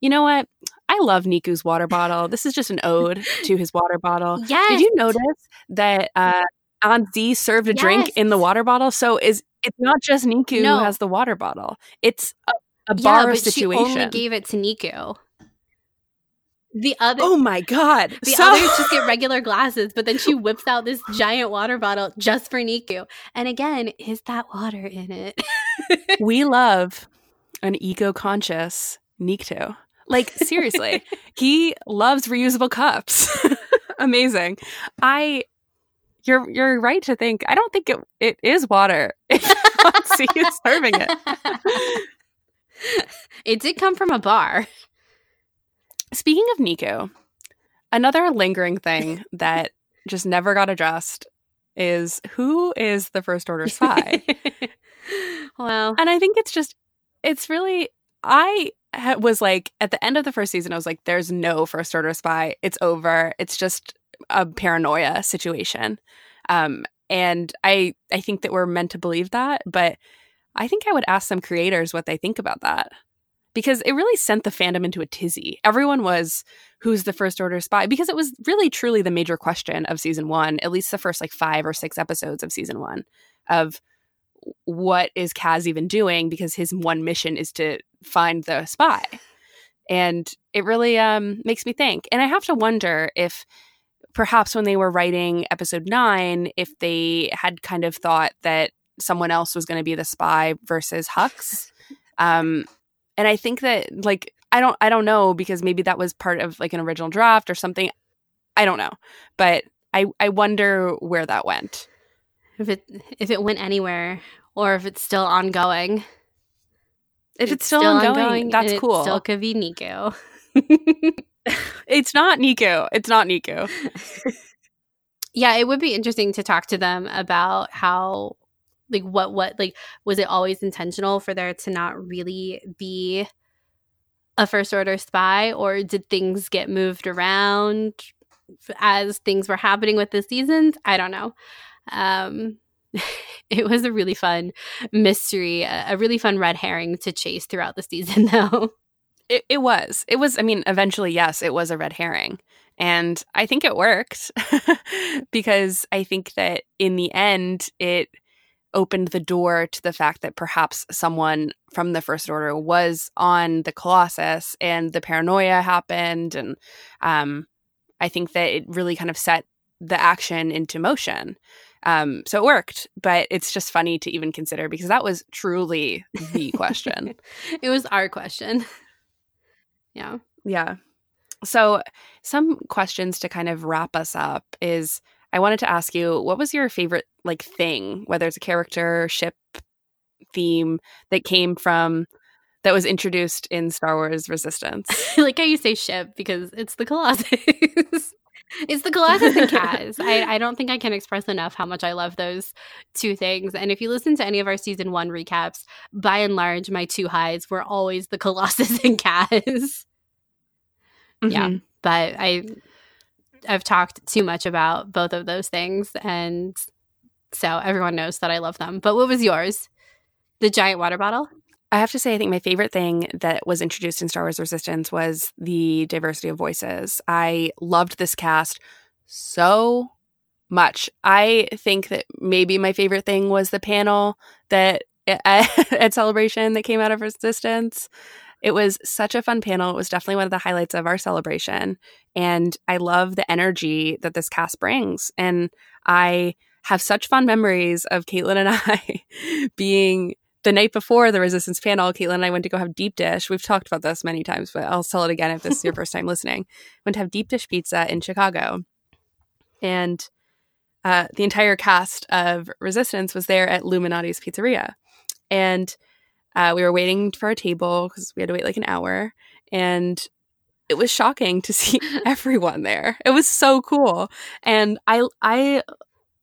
you know what? I love Neeku's water bottle. This is just an ode to his water bottle. Yes. Did you notice that uh, Aunt Z served a yes. drink in the water bottle? So is it's not just Neeku no. who has the water bottle. It's a, a bar yeah, but situation. She only gave it to Neeku. The other Oh my god. The so- others just get regular glasses, but then she whips out this giant water bottle just for Neeku. And again, is that water in it? we love an eco conscious Nikto. Like seriously, he loves reusable cups. Amazing. I you're you're right to think. I don't think it it is water. See you serving it. It did come from a bar. Speaking of Neeku, another lingering thing that just never got addressed is who is the first order spy? well, and I think it's just it's really I was like at the end of the first season I was like there's no first order spy. It's over. It's just a paranoia situation. Um and I I think that we're meant to believe that, but I think I would ask some creators what they think about that. because it really sent the fandom into a tizzy. Everyone was who's the first order spy because it was really truly the major question of season 1, at least the first like 5 or 6 episodes of season 1 of what is Kaz even doing because his one mission is to find the spy. And it really um, makes me think. And I have to wonder if perhaps when they were writing episode 9 if they had kind of thought that someone else was going to be the spy versus Hux. Um, and I think that like I don't I don't know because maybe that was part of like an original draft or something. I don't know. But I I wonder where that went. If it if it went anywhere or if it's still ongoing. If it's, it's still, still, ongoing, ongoing that's cool. still could be Neeku. it's not Neeku. It's not Neeku. yeah, it would be interesting to talk to them about how like what what like was it always intentional for there to not really be a first order spy or did things get moved around as things were happening with the seasons i don't know um it was a really fun mystery a, really fun red herring to chase throughout the season though it, it was it was i mean eventually yes it was a red herring and i think it worked because i think that in the end it opened the door to the fact that perhaps someone from the First Order was on the Colossus and the paranoia happened. And um, I think that it really kind of set the action into motion. Um, so it worked, but it's just funny to even consider because that was truly the question. it was our question. Yeah. Yeah. So, some questions to kind of wrap us up is I wanted to ask you, what was your favorite like thing, whether it's a character, ship, theme that came from that was introduced in Star Wars Resistance? like how you say ship because it's the Colossus. it's the Colossus and Kaz. I, I don't think I can express enough how much I love those two things. And if you listen to any of our season one recaps, by and large, my two highs were always the Colossus and Kaz. Mm-hmm. Yeah. But I I've talked too much about both of those things, and so everyone knows that I love them. But what was yours? The giant water bottle. I have to say, I think my favorite thing that was introduced in Star Wars Resistance was the diversity of voices. I loved this cast so much. I think that maybe my favorite thing was the panel that at Celebration that came out of Resistance. It was such a fun panel. It was definitely one of the highlights of our celebration. And I love the energy that this cast brings. And I have such fond memories of Caitlin and I being the night before the resistance panel, Caitlin and I went to go have deep dish. We've talked about this many times, but I'll tell it again if this is your first time listening. Went to have deep dish pizza in Chicago. And uh, the entire cast of Resistance was there at Lou Malnati's Pizzeria. And uh, we were waiting for a table because we had to wait like an hour. And it was shocking to see everyone there. It was so cool. And I I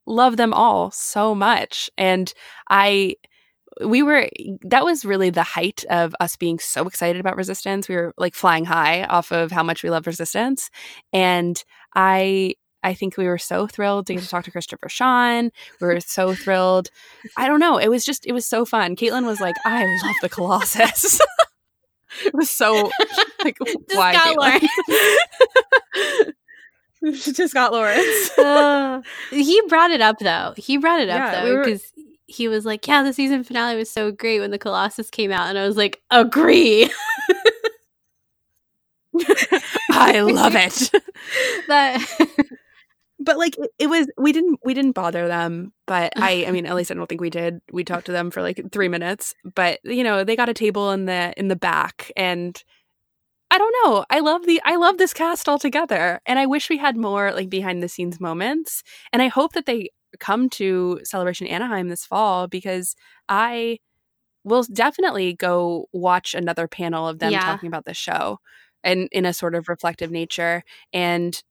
love them all so much. And I we were that was really the height of us being so excited about resistance. We were like flying high off of how much we love resistance. And i i think we were so thrilled to get to talk to christopher sean. We were so thrilled. I don't know. It was just it was so fun. Caitlin was like i love the colossus. It was so like why just Scott Lawrence. uh, he brought it up though. He brought it up yeah, though because we. He was like, "Yeah, the season finale was so great when the Colossus came out," and I was like, "Agree." I love it. that but like it, it, was we didn't we didn't bother them but i i mean at least i don't think we did we talked to them for like three minutes but you know they got a table in the in the back and i don't know i love the i love this cast altogether and i wish we had more like behind the scenes moments and i hope that they come to celebration anaheim this fall because i will definitely go watch another panel of them yeah. talking about the show and in a sort of reflective nature and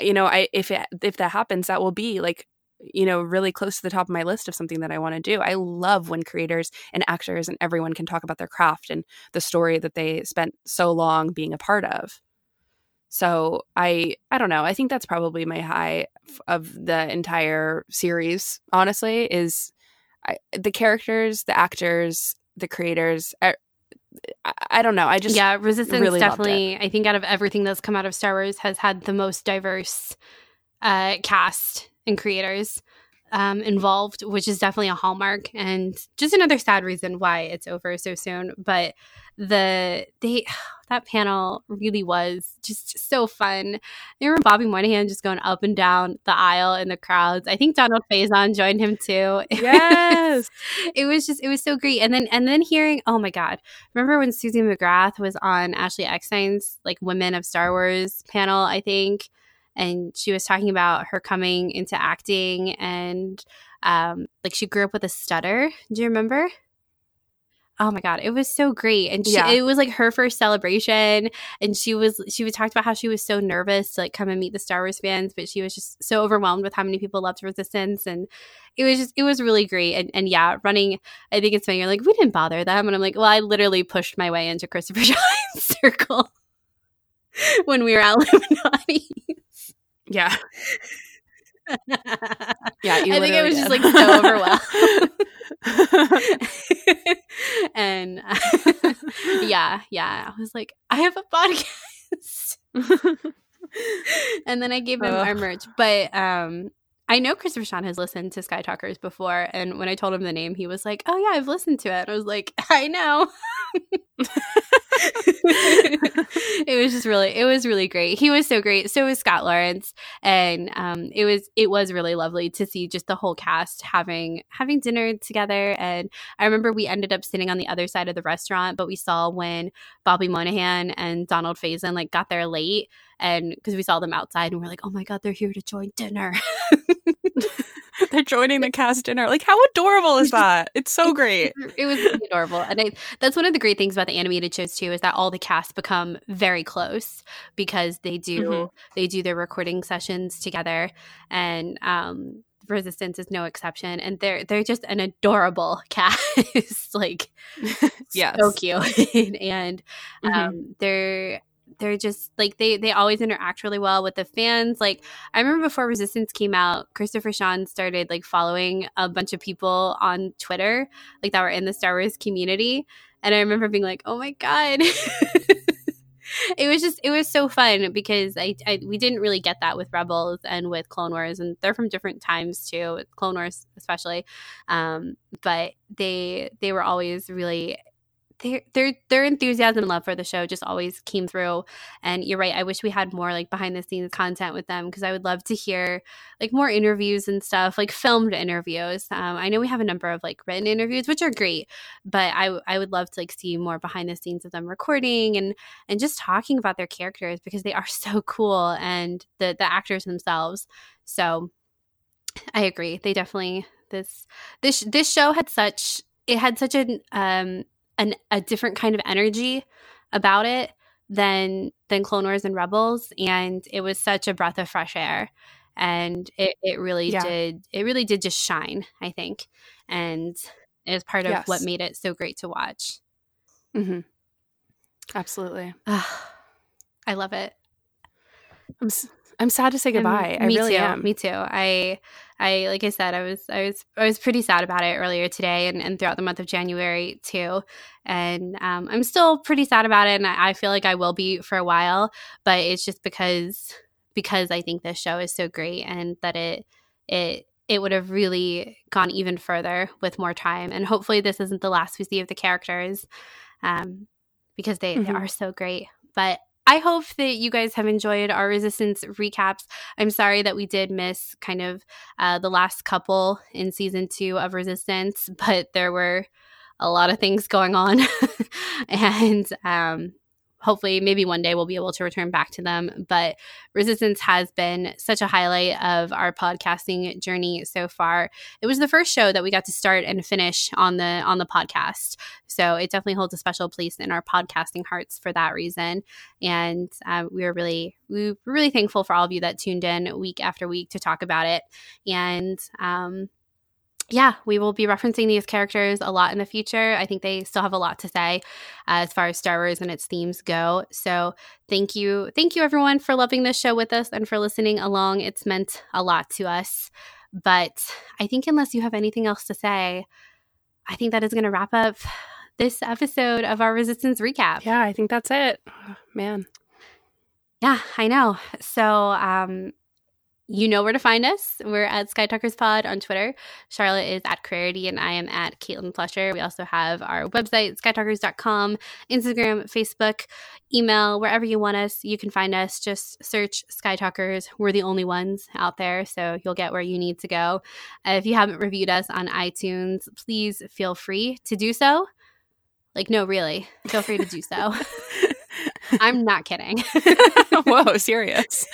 you know, I if it, if that happens, that will be like you know really close to the top of my list of something that I want to do. I love when creators and actors and everyone can talk about their craft and the story that they spent so long being a part of. So I I don't know. I think that's probably my high of the entire series. Honestly, is I, the characters, the actors, the creators, I, I don't know. I just yeah, Resistance really definitely. I think out of everything that's come out of Star Wars, has had the most diverse uh, cast and creators um, involved, which is definitely a hallmark and just another sad reason why it's over so soon. But the they that panel really was just so fun. I remember Bobby Moynihan just going up and down the aisle in the crowds. I think Donald Faison joined him too. Yes, it was just it was so great. And then and then hearing oh my god, remember when Suzie McGrath was on Ashley Eckstein's like Women of Star Wars panel? I think and she was talking about her coming into acting and um, like she grew up with a stutter. Do you remember? Oh my god, it was so great, and she, yeah. it was like her first celebration, and she was she was talked about how she was so nervous to like come and meet the Star Wars fans, but she was just so overwhelmed with how many people loved Resistance, and it was just it was really great, and and yeah, running. I think it's funny. You're like we didn't bother them, and I'm like, well, I literally pushed my way into Christopher Sean's circle when we were at Lou Malnati's. Yeah. yeah, I think I was did. just like so overwhelmed. and uh, yeah, yeah, I was like, I have a podcast. and then I gave him our merch, but um I know Christopher Sean has listened to Sky Talkers before, and when I told him the name, he was like, "Oh yeah, I've listened to it." And I was like, "I know." it was just really, it was really great. He was so great. So was Scott Lawrence, and um, it was it was really lovely to see just the whole cast having having dinner together. And I remember we ended up sitting on the other side of the restaurant, but we saw when Bobby Moynihan and Donald Faison like got there late and because we saw them outside and we're like, oh my god, they're here to join dinner. they're joining the cast dinner. Like, how adorable is that? It's so great. it was really adorable, and I, that's one of the great things about the animated shows too is that all the cast become very close because they do mm-hmm. they do their recording sessions together, and um, Resistance is no exception, and they're they're just an adorable cast, like yeah, so cute, and um, mm-hmm. they're they're just like they they always interact really well with the fans. Like I remember before Resistance came out, Christopher Sean started like following a bunch of people on Twitter, like that were in the Star Wars community, and I remember being like, "Oh my god." it was just it was so fun because I, I, we didn't really get that with rebels and with clone wars and they're from different times too clone wars especially um, but they they were always really their their enthusiasm and love for the show just always came through. And you're right. I wish we had more like behind the scenes content with them because I would love to hear like more interviews and stuff, like filmed interviews. Um, I know we have a number of like written interviews, which are great, but I I would love to like see more behind the scenes of them recording and and just talking about their characters because they are so cool and the the actors themselves. So I agree. They definitely this this this show had such it had such an um an, a different kind of energy about it than than Clone Wars and Rebels, and it was such a breath of fresh air. And it, it really yeah. did it really did just shine, I think, and is part of yes. what made it so great to watch. Mm-hmm. Absolutely, I love it. I'm I'm sad to say goodbye. I really too. am. Me too. I I like I said, I was I was I was pretty sad about it earlier today and, and throughout the month of January too. And um, I'm still pretty sad about it, and I, I feel like I will be for a while. But it's just because because I think this show is so great and that it it it would have really gone even further with more time. And hopefully, this isn't the last we see of the characters um, because they, mm-hmm. they are so great. But I hope that you guys have enjoyed our resistance recaps. I'm sorry that we did miss kind of uh, the last couple in season two of Resistance, but there were a lot of things going on. and um, hopefully maybe one day we'll be able to return back to them but resistance has been such a highlight of our podcasting journey so far. It was the first show that we got to start and finish on the on the podcast. So it definitely holds a special place in our podcasting hearts for that reason. And uh, we are really we were really thankful for all of you that tuned in week after week to talk about it. And um, yeah, we will be referencing these characters a lot in the future. I think they still have a lot to say uh, as far as Star Wars and its themes go. So, thank you. Thank you, everyone, for loving this show with us and for listening along. It's meant a lot to us. But I think, unless you have anything else to say, I think that is going to wrap up this episode of our Resistance recap. Yeah, I think that's it. Oh, man. Yeah, I know. So, um, you know where to find us. We're at Sky Talkers Pod on Twitter. Charlotte is at Clarity, and I am at Caitlin Fletcher. We also have our website, skytalkers.com, Instagram, Facebook, email, wherever you want us. You can find us. Just search Sky Talkers. We're the only ones out there, so you'll get where you need to go. If you haven't reviewed us on iTunes, please feel free to do so. Like, no, really, feel free to do so. I'm not kidding. Whoa, serious.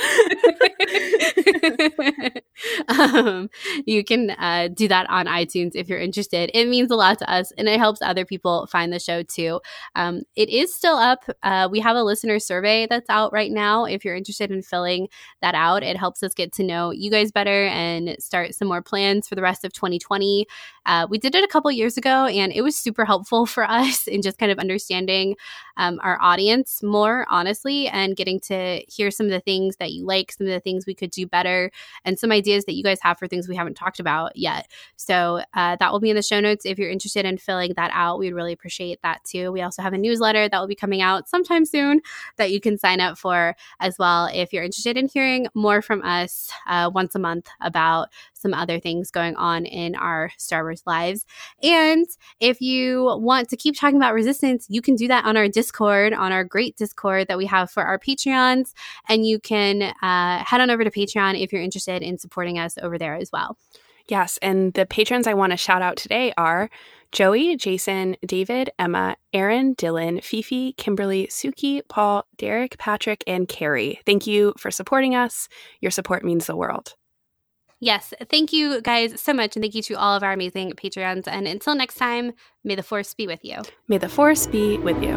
um, you can uh, do that on iTunes if you're interested. It means a lot to us and it helps other people find the show too. Um, it is still up. Uh, we have a listener survey that's out right now. If you're interested in filling that out, it helps us get to know you guys better and start some more plans for the rest of 2020. Uh, we did it a couple years ago and it was super helpful for us in just kind of understanding um, our audience more honestly and getting to hear some of the things that you like, some of the things we could do better, and some ideas that you guys have for things we haven't talked about yet. So uh, that will be in the show notes. If you're interested in filling that out, we'd really appreciate that too. We also have a newsletter that will be coming out sometime soon that you can sign up for as well if you're interested in hearing more from us uh, once a month about some other things going on in our Star Wars lives. And if you want to keep talking about resistance, you can do that on our Discord, on our great Discord that we have for our Patreons. And you can uh, head on over to Patreon if you're interested in supporting us over there as well. Yes. And the patrons I want to shout out today are Joey, Jason, David, Emma, Aaron, Dylan, Fifi, Kimberly, Suki, Paul, Derek, Patrick, and Carrie. Thank you for supporting us. Your support means the world. Yes, thank you guys so much. And thank you to all of our amazing Patreons. And until next time, may the force be with you. May the force be with you.